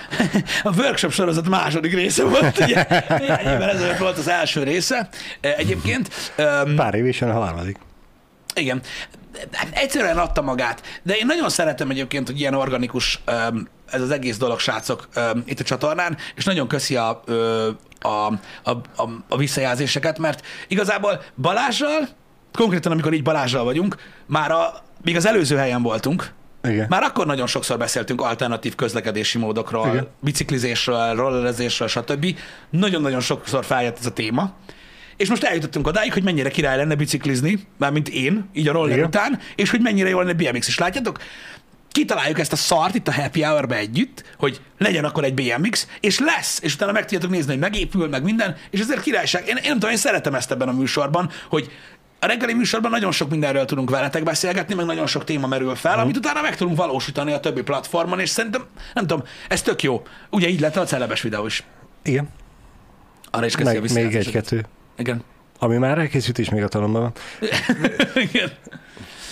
a workshop sorozat második része volt, ugye? Néhány évvel ezelőtt volt az első része. Egyébként. Um, Pár év is a harmadik. Igen. Egyszerűen adta magát, de én nagyon szeretem egyébként, hogy ilyen organikus ez az egész dolog, srácok, itt a csatornán, és nagyon köszi a, a, a, a, a visszajelzéseket, mert igazából Balázsral, konkrétan amikor így Balázsral vagyunk, már a, még az előző helyen voltunk, Igen. már akkor nagyon sokszor beszéltünk alternatív közlekedési módokról, Igen. biciklizésről, rollerezésről, stb. Nagyon-nagyon sokszor feljött ez a téma. És most eljutottunk odáig, hogy mennyire király lenne biciklizni, mármint én, így a roller Igen. után, és hogy mennyire jó lenne BMX is. Látjátok? Kitaláljuk ezt a szart itt a Happy Hour-be együtt, hogy legyen akkor egy BMX, és lesz, és utána meg tudjátok nézni, hogy megépül, meg minden, és ezért királyság. Én, én nem tudom, én szeretem ezt ebben a műsorban, hogy a reggeli műsorban nagyon sok mindenről tudunk veletek beszélgetni, meg nagyon sok téma merül fel, amit utána meg tudunk valósítani a többi platformon, és szerintem, nem tudom, ez tök jó. Ugye így lett a celebes videó is. Igen. Arra is Meg, még egy-kettő. Igen. Ami már elkészült is még a talomban van. Igen.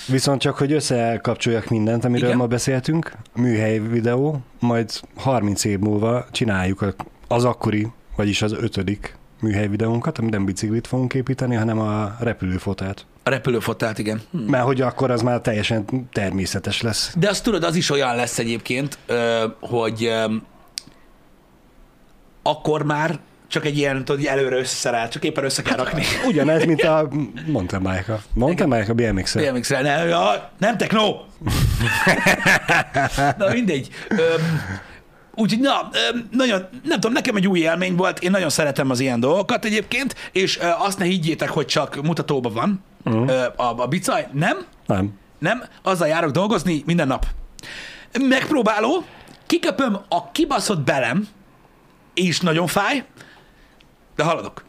Viszont csak, hogy összekapcsoljak mindent, amiről Igen. ma beszéltünk, műhely videó, majd 30 év múlva csináljuk az akkori, vagyis az ötödik műhely videónkat, amit nem biciklit fogunk építeni, hanem a repülőfotát. A repülőfotált, igen. Hm. Mert hogy akkor az már teljesen természetes lesz. De azt tudod, az is olyan lesz egyébként, hogy akkor már csak egy ilyen, tudod, előre összeszerelt, csak éppen össze kell rakni. Ugyanez, mint a mountain bike-a. Mountain bike a bmx. BMX-re, nem, ja, nem techno! Na mindegy. Öm, Úgyhogy na, nagyon, nem tudom, nekem egy új élmény volt, én nagyon szeretem az ilyen dolgokat egyébként, és azt ne higgyétek, hogy csak mutatóban van uh-huh. a, a bicaj. Nem, Nem. nem, azzal járok dolgozni minden nap. Megpróbáló, kiköpöm a kibaszott belem, és nagyon fáj, de haladok.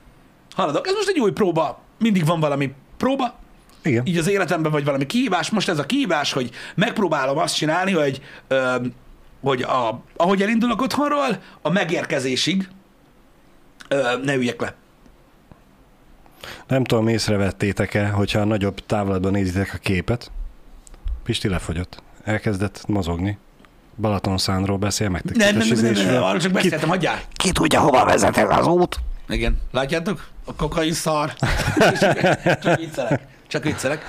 Haladok. Ez most egy új próba. Mindig van valami próba, Igen. így az életemben, vagy valami kihívás. Most ez a kihívás, hogy megpróbálom azt csinálni, hogy, ö, hogy a, ahogy elindulok otthonról, a megérkezésig ö, ne üljek le. Nem tudom, észrevettétek-e, hogyha a nagyobb távlatban nézitek a képet, Pisti lefogyott. Elkezdett mozogni. Balatonszánról beszél meg. Nem, nem, nem, nem, nem, nem, arról csak beszéltem, hagyjál. Ki tudja, hova vezet ez az út? Igen, látjátok? A kokain szar. csak viccelek. Csak viccelek.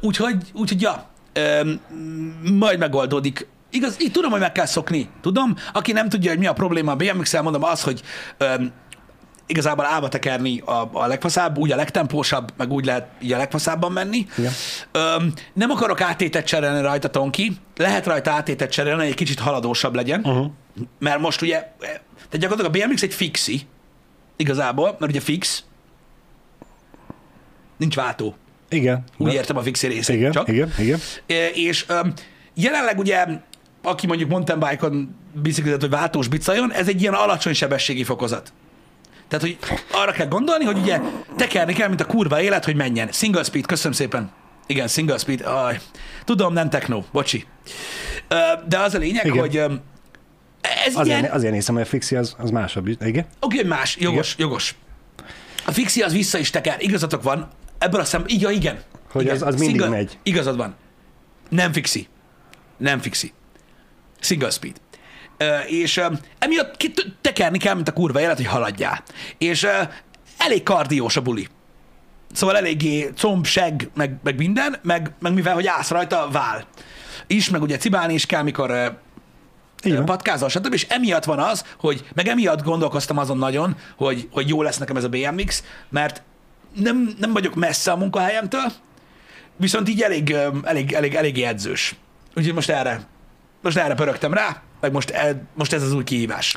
Úgyhogy, úgyhogy, ja, majd megoldódik. Igaz, így tudom, hogy meg kell szokni. Tudom, aki nem tudja, hogy mi a probléma a BMX-el, mondom az, hogy öm, igazából állva tekerni a, a legfaszább, úgy a legtempósabb, meg úgy lehet így a legfaszábbabban menni. Igen. Öm, nem akarok átétet cserélni rajta, Tonki. Lehet rajta átétet cserélni, hogy egy kicsit haladósabb legyen. Uh-huh. Mert most ugye, tehát gyakorlatilag a BMX egy fixi, igazából, mert ugye fix, nincs váltó. Igen. Úgy De- értem a fixi részét Igen, csak. igen, igen. E, És öm, jelenleg ugye, aki mondjuk mountain bike-on bicyklizett, vagy váltós bicajon, ez egy ilyen alacsony sebességi fokozat. Tehát, hogy arra kell gondolni, hogy ugye tekerni kell, mint a kurva élet, hogy menjen. Single speed, köszönöm szépen. Igen, single speed. Aj. Tudom, nem techno, bocsi. De az a lényeg, Igen. hogy ez Azért, ilyen... azért nézem, hogy a fixi az, az másabb. Igen? Oké, okay, más, jogos, Igen. jogos. A fixi az vissza is teker, igazatok van. Ebből a szem, igen, igen. Hogy igen. az- az mindig megy. Igazad van. Nem fixi. Nem fixi. Single speed. És emiatt tekerni kell, mint a kurva élet, hogy haladjál. És elég kardiós a buli. Szóval eléggé comb, seg, meg, meg minden, meg, meg mivel, hogy állsz rajta, vál. Is, meg ugye cibálni is kell, mikor van. patkázol, stb. És emiatt van az, hogy, meg emiatt gondolkoztam azon nagyon, hogy, hogy jó lesz nekem ez a BMX, mert nem, nem vagyok messze a munkahelyemtől, viszont így elég, elég, elég, elég edzős. Úgyhogy most erre, most erre pörögtem rá, meg most, el, most ez az új kihívás.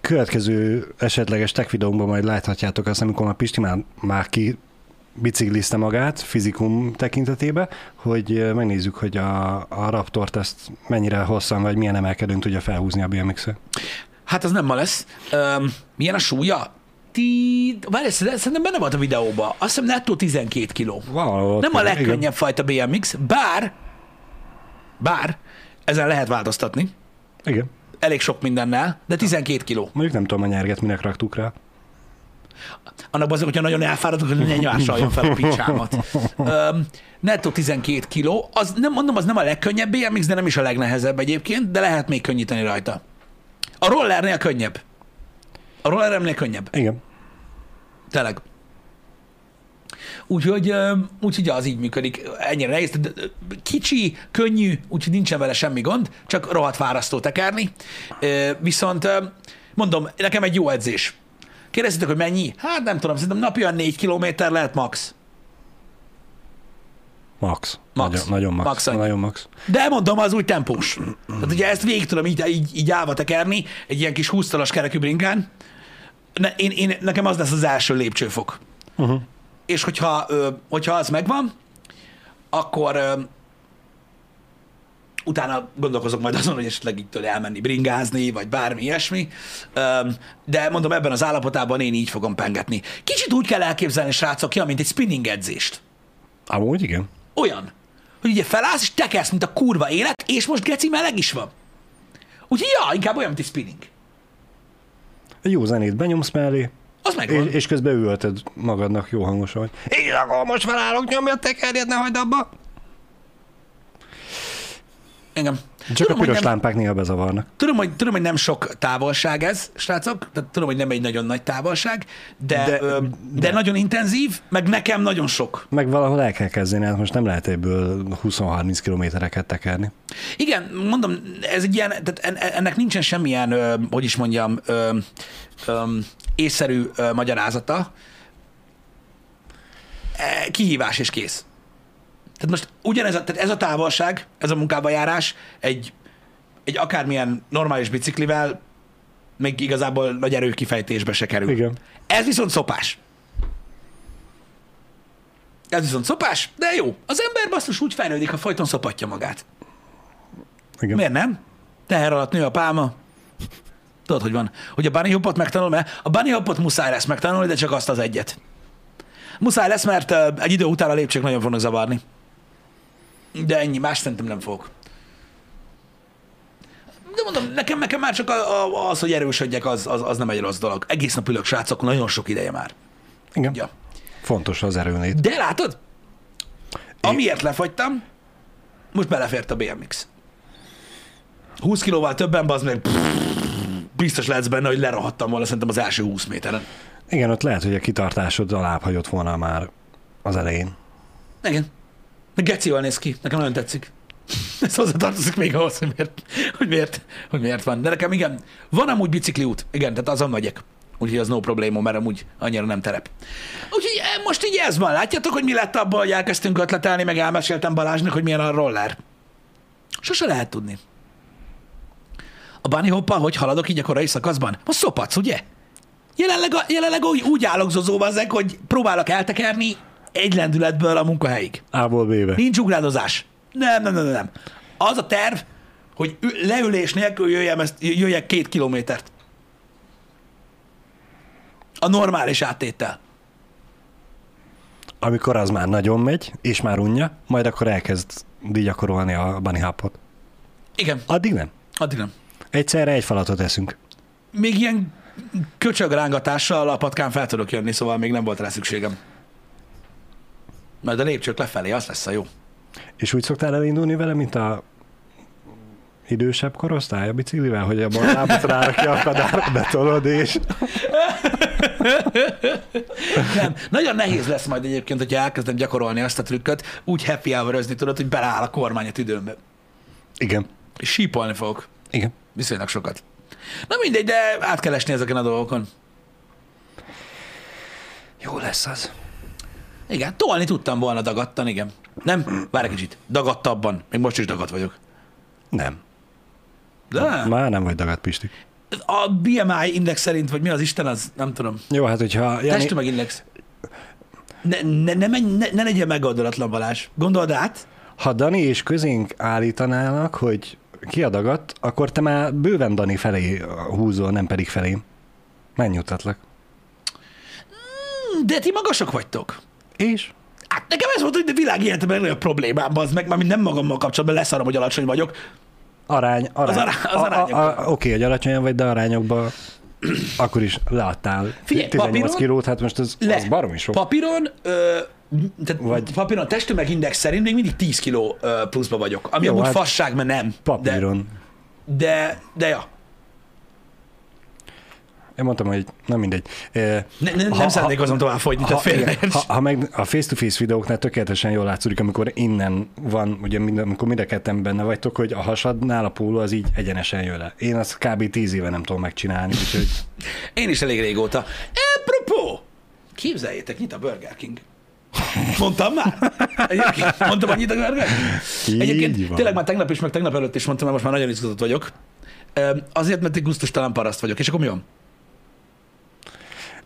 Következő esetleges tech videónkban majd láthatjátok azt, amikor már Pisti már, már ki biciklizte magát fizikum tekintetében, hogy megnézzük, hogy a, a Raptort ezt mennyire hosszan, vagy milyen emelkedőn tudja felhúzni a bmx -e. Hát az nem ma lesz. Öm, milyen a súlya? Ti... Várj, szerintem benne volt a videóban. Azt hiszem nettó 12 kiló. Valahol Nem a igen. legkönnyebb fajta BMX, bár, bár ezen lehet változtatni, Igen. elég sok mindennel, de 12 kiló. Mondjuk nem tudom, a nyerget minek raktuk rá. Annak azért, hogyha nagyon elfáradok, hogy ne nyásoljon fel a picsámat. Öm, nettó 12 kiló, az nem mondom, az nem a legkönnyebb BMX, de nem is a legnehezebb egyébként, de lehet még könnyíteni rajta. A rollernél könnyebb. A rolleremnél könnyebb. Igen. Tényleg. Úgyhogy, úgyhogy az így működik. Ennyire nehéz. Kicsi, könnyű, úgyhogy nincsen vele semmi gond, csak rohadt fárasztó tekerni. Viszont mondom, nekem egy jó edzés. Kérdeztétek, hogy mennyi? Hát nem tudom, szerintem napi olyan 4 kilométer lehet max. Max. Max. Nagyon, nagyon max. Max annyi. nagyon max. De mondom, az úgy tempós. Tehát ugye ezt végig tudom így, így, így állva tekerni, egy ilyen kis 20 talas kerekű brinkán. Ne, én, én, nekem az lesz az első lépcsőfok. Uh-huh. És hogyha, hogyha az megvan, akkor utána gondolkozok majd azon, hogy esetleg tőle elmenni bringázni, vagy bármi ilyesmi. De mondom, ebben az állapotában én így fogom pengetni. Kicsit úgy kell elképzelni, srácok, ja, mint egy spinning edzést. Amúgy igen. Olyan, hogy ugye felállsz, és tekersz, mint a kurva élet, és most geci meleg is van. Úgyhogy ja, inkább olyan, mint egy spinning. Jó zenét benyomsz mellé, Az megvan. és, és közben üvölted magadnak jó hangosan, hogy én akkor most felállok, nyomja a tekerjed, ne hagyd abba. Engem. Csak Tudom, a piros nem- lámpák néha bezavarnak. Tudom hogy, tudom, hogy nem sok távolság ez, srácok, tehát tudom, hogy nem egy nagyon nagy távolság, de, de, De- ö, de, de- nagyon intenzív, meg nekem nagyon sok. Meg valahol el kell kezdeni, hát most nem lehet ebből 20-30 kilométereket tekerni. Igen, mondom, ez egy ilyen, tehát en- ennek nincsen semmilyen, ö, hogy is mondjam, ö, ö, észszerű ö, magyarázata. E, Kihívás és kész. Tehát most ugyanez a, tehát ez a távolság, ez a munkába járás egy egy akármilyen normális biciklivel még igazából nagy erőkifejtésbe se kerül. Igen. Ez viszont szopás. Ez viszont szopás, de jó. Az ember basszus úgy fejlődik, ha folyton szopatja magát. Igen. Miért nem? Teher alatt nő a pálma. Tudod, hogy van. Hogy a bunny hoppot megtanul, mert a bunny hoppot muszáj lesz megtanulni, de csak azt az egyet. Muszáj lesz, mert egy idő után a lépcsők nagyon fognak zavarni. De ennyi, más szerintem nem fogok. De mondom, nekem, nekem már csak a, a, az, hogy erősödjek, az, az, az nem egy rossz dolog. Egész nap ülök, srácok, nagyon sok ideje már. Igen. Ja. Fontos az erőnét. De látod? Amiért lefagytam, most belefért a BMX. 20 kilóval többen, az meg biztos lehetsz benne, hogy lerahattam volna szerintem az első 20 méteren. Igen, ott lehet, hogy a kitartásod alább hagyott volna már az elején. Igen. De gecival néz ki, nekem nagyon tetszik. Ez hozzátartozik még ahhoz, hogy miért, hogy, miért, hogy miért van. De nekem igen, van amúgy bicikliút, igen, tehát azon megyek. Úgyhogy az no probléma, mert amúgy annyira nem terep. Úgyhogy eh, most így ez van. Látjátok, hogy mi lett abból, hogy elkezdtünk ötletelni, meg elmeséltem Balázsnak, hogy milyen a roller. Sose lehet tudni. A bunny hoppa, hogy haladok így a korai szakaszban? Most szopatsz, ugye? Jelenleg, a, jelenleg úgy, úgy állok zozóba ezek, hogy próbálok eltekerni egy lendületből a munkahelyig. A-ból B-be. Nincs ugrádozás. Nem, nem, nem, nem. Az a terv, hogy leülés nélkül jöjjem ezt, jöjjek két kilométert. A normális áttétel. Amikor az már nagyon megy, és már unja, majd akkor elkezd gyakorolni a bunny hopot. Igen, Addig nem. addig nem. Egyszerre egy falatot eszünk. Még ilyen köcsög rángatással a patkán fel tudok jönni, szóval még nem volt rá szükségem. Majd a lépcsők lefelé, az lesz a jó. És úgy szoktál elindulni vele, mint a idősebb korosztály a biciklivel, hogy a lábat rárakja a kadárba, betolod, és Nem. Nagyon nehéz lesz majd egyébként, hogyha elkezdem gyakorolni azt a trükköt, úgy happy hour tudod, hogy beláll a kormány a tüdőmbe. igen, És sípolni fogok. igen. Viszonylag sokat. Na mindegy, de át kell esni ezeken a dolgokon. Jó lesz az. Igen, tolni tudtam volna dagadtan, igen. Nem? Várj egy kicsit. Dagadtabban. Még most is dagadt vagyok. Nem. De Már nem vagy dagadt, Pisti. a BMI index szerint, vagy mi az Isten, az nem tudom. Jó, hát hogyha... Jani, Testtömegindex. Ne, ne, ne, menj, ne, ne legyen megoldolatlan Balázs. Gondold át. ha Dani és közénk állítanának, hogy ki a dagadt, akkor te már bőven Dani felé húzol, nem pedig felém. Megnyugtatlak. De ti magasak vagytok. És? Hát nekem ez volt, hogy a világ életemben legnagyobb problémám, az meg, mármint nem magammal kapcsolatban leszarom, hogy alacsony vagyok. Arány, arány. Az ará- az arányokban. Oké, hogy alacsonyan vagy, de arányokban akkor is leadtál Figyelj, 18 papíron- kilót, hát most ez, Le. az baromi sok. Papíron, ö, tehát Vagy- papíron a testtömegindex szerint még mindig 10 kiló pluszba vagyok. Ami Jó, amúgy hát fasság, mert nem. Papíron. De, de, de ja. Én mondtam, hogy nem mindegy. Ne, ne, Ha- nem szeretnék azon tovább tehát ha, igen, ha, ha meg a face-to-face videóknál tökéletesen jól látszódik, amikor innen van, ugye mind, amikor mind a ketten benne vagytok, hogy a hasadnál a póló az így egyenesen jön le. Én azt kb. 10 éve nem tudom megcsinálni, úgyhogy Én is elég régóta. Apropó! Képzeljétek, nyit a Burger King. Mondtam már? Egyébként mondtam, hogy nyit a Burger King? Egyébként tényleg már tegnap is, meg tegnap előtt is mondtam, mert most már nagyon izgatott vagyok. Azért, mert egy gusztustalan paraszt vagyok. És akkor mi van?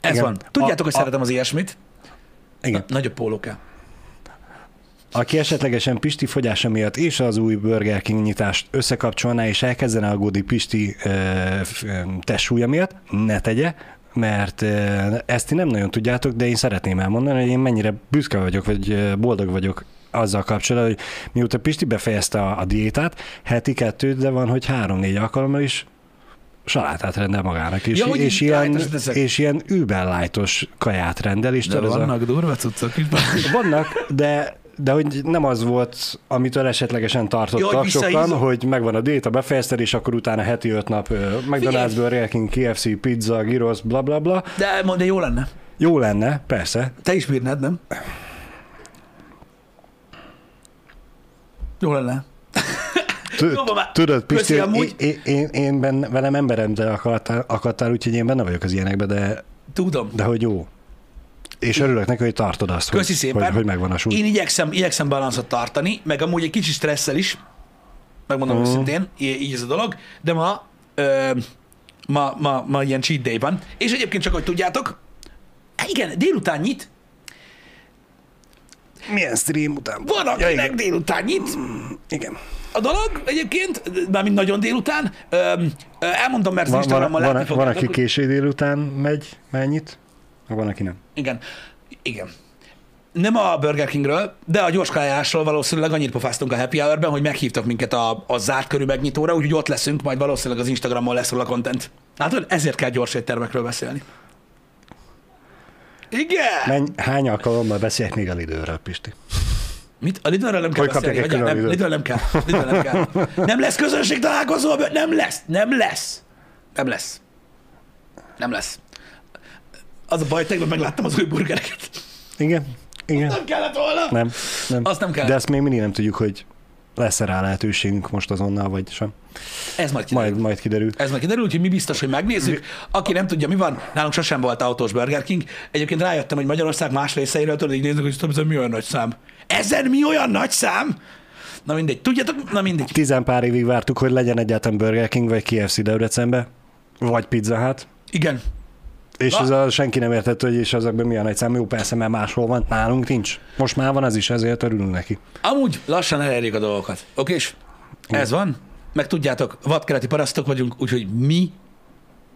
Ez Igen. van. Tudjátok, A- hogy a- szeretem az ilyesmit. igen. Nagyobb póló kell. Aki esetlegesen Pisti fogyása miatt és az új Burger King nyitást összekapcsolná, és elkezdene aggódni Pisti ö, ö, testsúlya miatt, ne tegye, mert ö, ezt ti nem nagyon tudjátok, de én szeretném elmondani, hogy én mennyire büszke vagyok, vagy boldog vagyok azzal kapcsolatban, hogy mióta Pisti befejezte a, a diétát, heti kettő, de van, hogy három-négy alkalommal is salátát rendel magának, és, Ja, és, így ilyen, és ilyen überlájtos kaját rendel, és De ez a- vannak durva cuccok is. vannak, de, de hogy nem az volt, amitől esetlegesen tartottak sokan, hogy megvan a diéta, befejezted, és akkor utána heti öt nap ö, McDonald's, Figyelj. Burger King, KFC, pizza, gyros, bla bla bla. De, mond, de jó lenne. Jó lenne, persze. Te is bírnád, nem? Jó lenne. Tudod, Pisti, én, én, én, benne, velem emberem, de akadtál, akadtál, úgyhogy én benne vagyok az ilyenekbe, de, Tudom. de hogy jó. És örülök neki, hogy tartod azt, Köszi hogy, szépen. hogy, hogy megvan a súly. Én igyekszem, igyekszem balanszot tartani, meg amúgy egy kicsi stresszel is, megmondom Mhm. őszintén, így ez a dolog, de ma, ö, ma, ma, ma ilyen cheat day van. És egyébként csak, hogy tudjátok, hát igen, délután nyit, Milyen stream után? van Ja, akinek igen. délután nyit, igen. A dolog egyébként, mármint nagyon délután, ö, ö, elmondom, mert Van, van, Instagramon van, látni van, fogjátok. aki késő délután megy, mennyit, van, aki nem. Igen. Igen. Nem a Burger Kingről, de a gyorskajásról valószínűleg annyit pofáztunk a Happy Hour-ben, hogy meghívtak minket a, a zárt körű megnyitóra, úgyhogy ott leszünk, majd valószínűleg az Instagramon lesz róla content. Látod, ezért kell gyors éttermekről beszélni. Igen! Menj, hány alkalommal beszélek még a Lidőről, Pisti? Mit? A Lidlről nem kell Hogy beszélni? külön nem? Lidl nem kell. Lidl nem kell. Nem lesz közönség találkozó, nem lesz. Nem lesz. Nem lesz. Nem lesz. Az a baj, tegnap megláttam az új burgereket. Igen? Igen? Nem kellett volna. Nem, nem. Azt nem kell. De ezt még mindig nem tudjuk, hogy lesz-e rá lehetőségünk most azonnal, vagy sem. Ez majd kiderül. Majd, majd kiderül. Ez majd kiderül, hogy mi biztos, hogy megnézzük. Aki nem tudja, mi van, nálunk sosem volt autós Burger King. Egyébként rájöttem, hogy Magyarország más részeiről tudod, így nézzük, hogy mi olyan nagy szám. Ezen mi olyan nagy szám? Na mindegy. Tudjátok? Na mindegy. Tizen pár évig vártuk, hogy legyen egyáltalán Burger King, vagy KFC Debrecenbe, vagy Pizza Hut, Igen. és ez a, senki nem értette, hogy és azokban milyen nagy szám. Jó, persze, mert máshol van, nálunk nincs. Most már van ez is, ezért örülünk neki. Amúgy lassan elérjük a dolgokat. Oké? és Ez van. Meg tudjátok, vadkeleti parasztok vagyunk, úgyhogy mi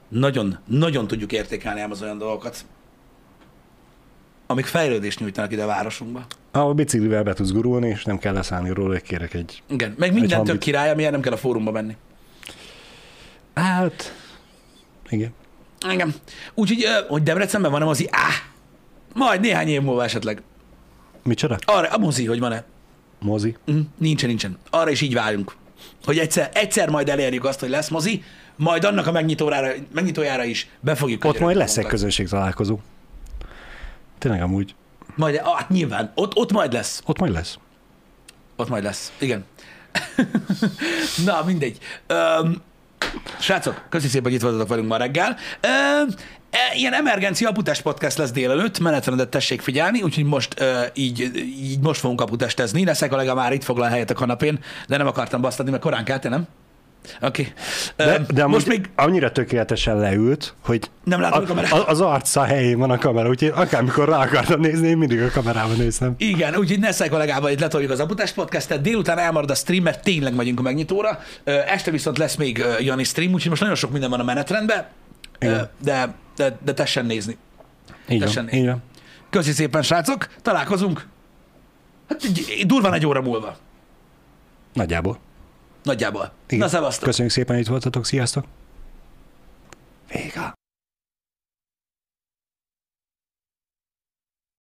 nagyon, nagyon tudjuk értékelni ám az olyan dolgokat, amik fejlődést nyújtanak ide a városunkba. Ahol biciklivel be tudsz gurulni, és nem kell leszállni róla, hogy kérek egy... Igen, meg minden tök király, amilyen nem kell a fórumba menni. Hát... Igen. Igen. Úgyhogy, hogy Debrecenben van a mozi, áh, majd néhány év múlva esetleg. Micsoda? Arra, a mozi, hogy van-e? Mozi? Mm, nincsen, nincsen. Arra is így várjunk. Hogy egyszer, egyszer majd elérjük azt, hogy lesz mozi, majd annak a megnyitójára, megnyitójára is be fogjuk Ott majd lesz egy közönség találkozó. Tényleg amúgy. Majd, hát nyilván, ott, ott majd lesz. Ott majd lesz. Ott majd lesz. Igen. Na, mindegy. Öm, srácok, köszi szépen, hogy itt voltatok velünk ma reggel. Öm, e, ilyen emergencia aputest podcast lesz délelőtt, menetrendet tessék figyelni, úgyhogy most ö, így, így most fogunk aputestezni. Leszek kollega már itt foglal helyet a kanapén, de nem akartam basztatni, mert korán kellte, nem? Oké. Okay. De, de most még annyira tökéletesen leült, hogy Nem látom a kamerát. a, az arca helyén van a kamera, úgyhogy akármikor rá akartam nézni, én mindig a kamerába néztem. Igen, úgyhogy Nessai kollégával itt letoljuk az Aputás podcastet, délután elmarad a stream, mert tényleg megyünk a megnyitóra. Este viszont lesz még Jani stream, úgyhogy most nagyon sok minden van a menetrendben, Igen. de, de, de tessen nézni. Így Tessen nézni. van. Köszi szépen, srácok, találkozunk. Hát durván egy óra múlva. Nagyjából. Nagyjából. Igen. Na, szevasztok. Köszönjük szépen, hogy itt voltatok, sziasztok! Vége.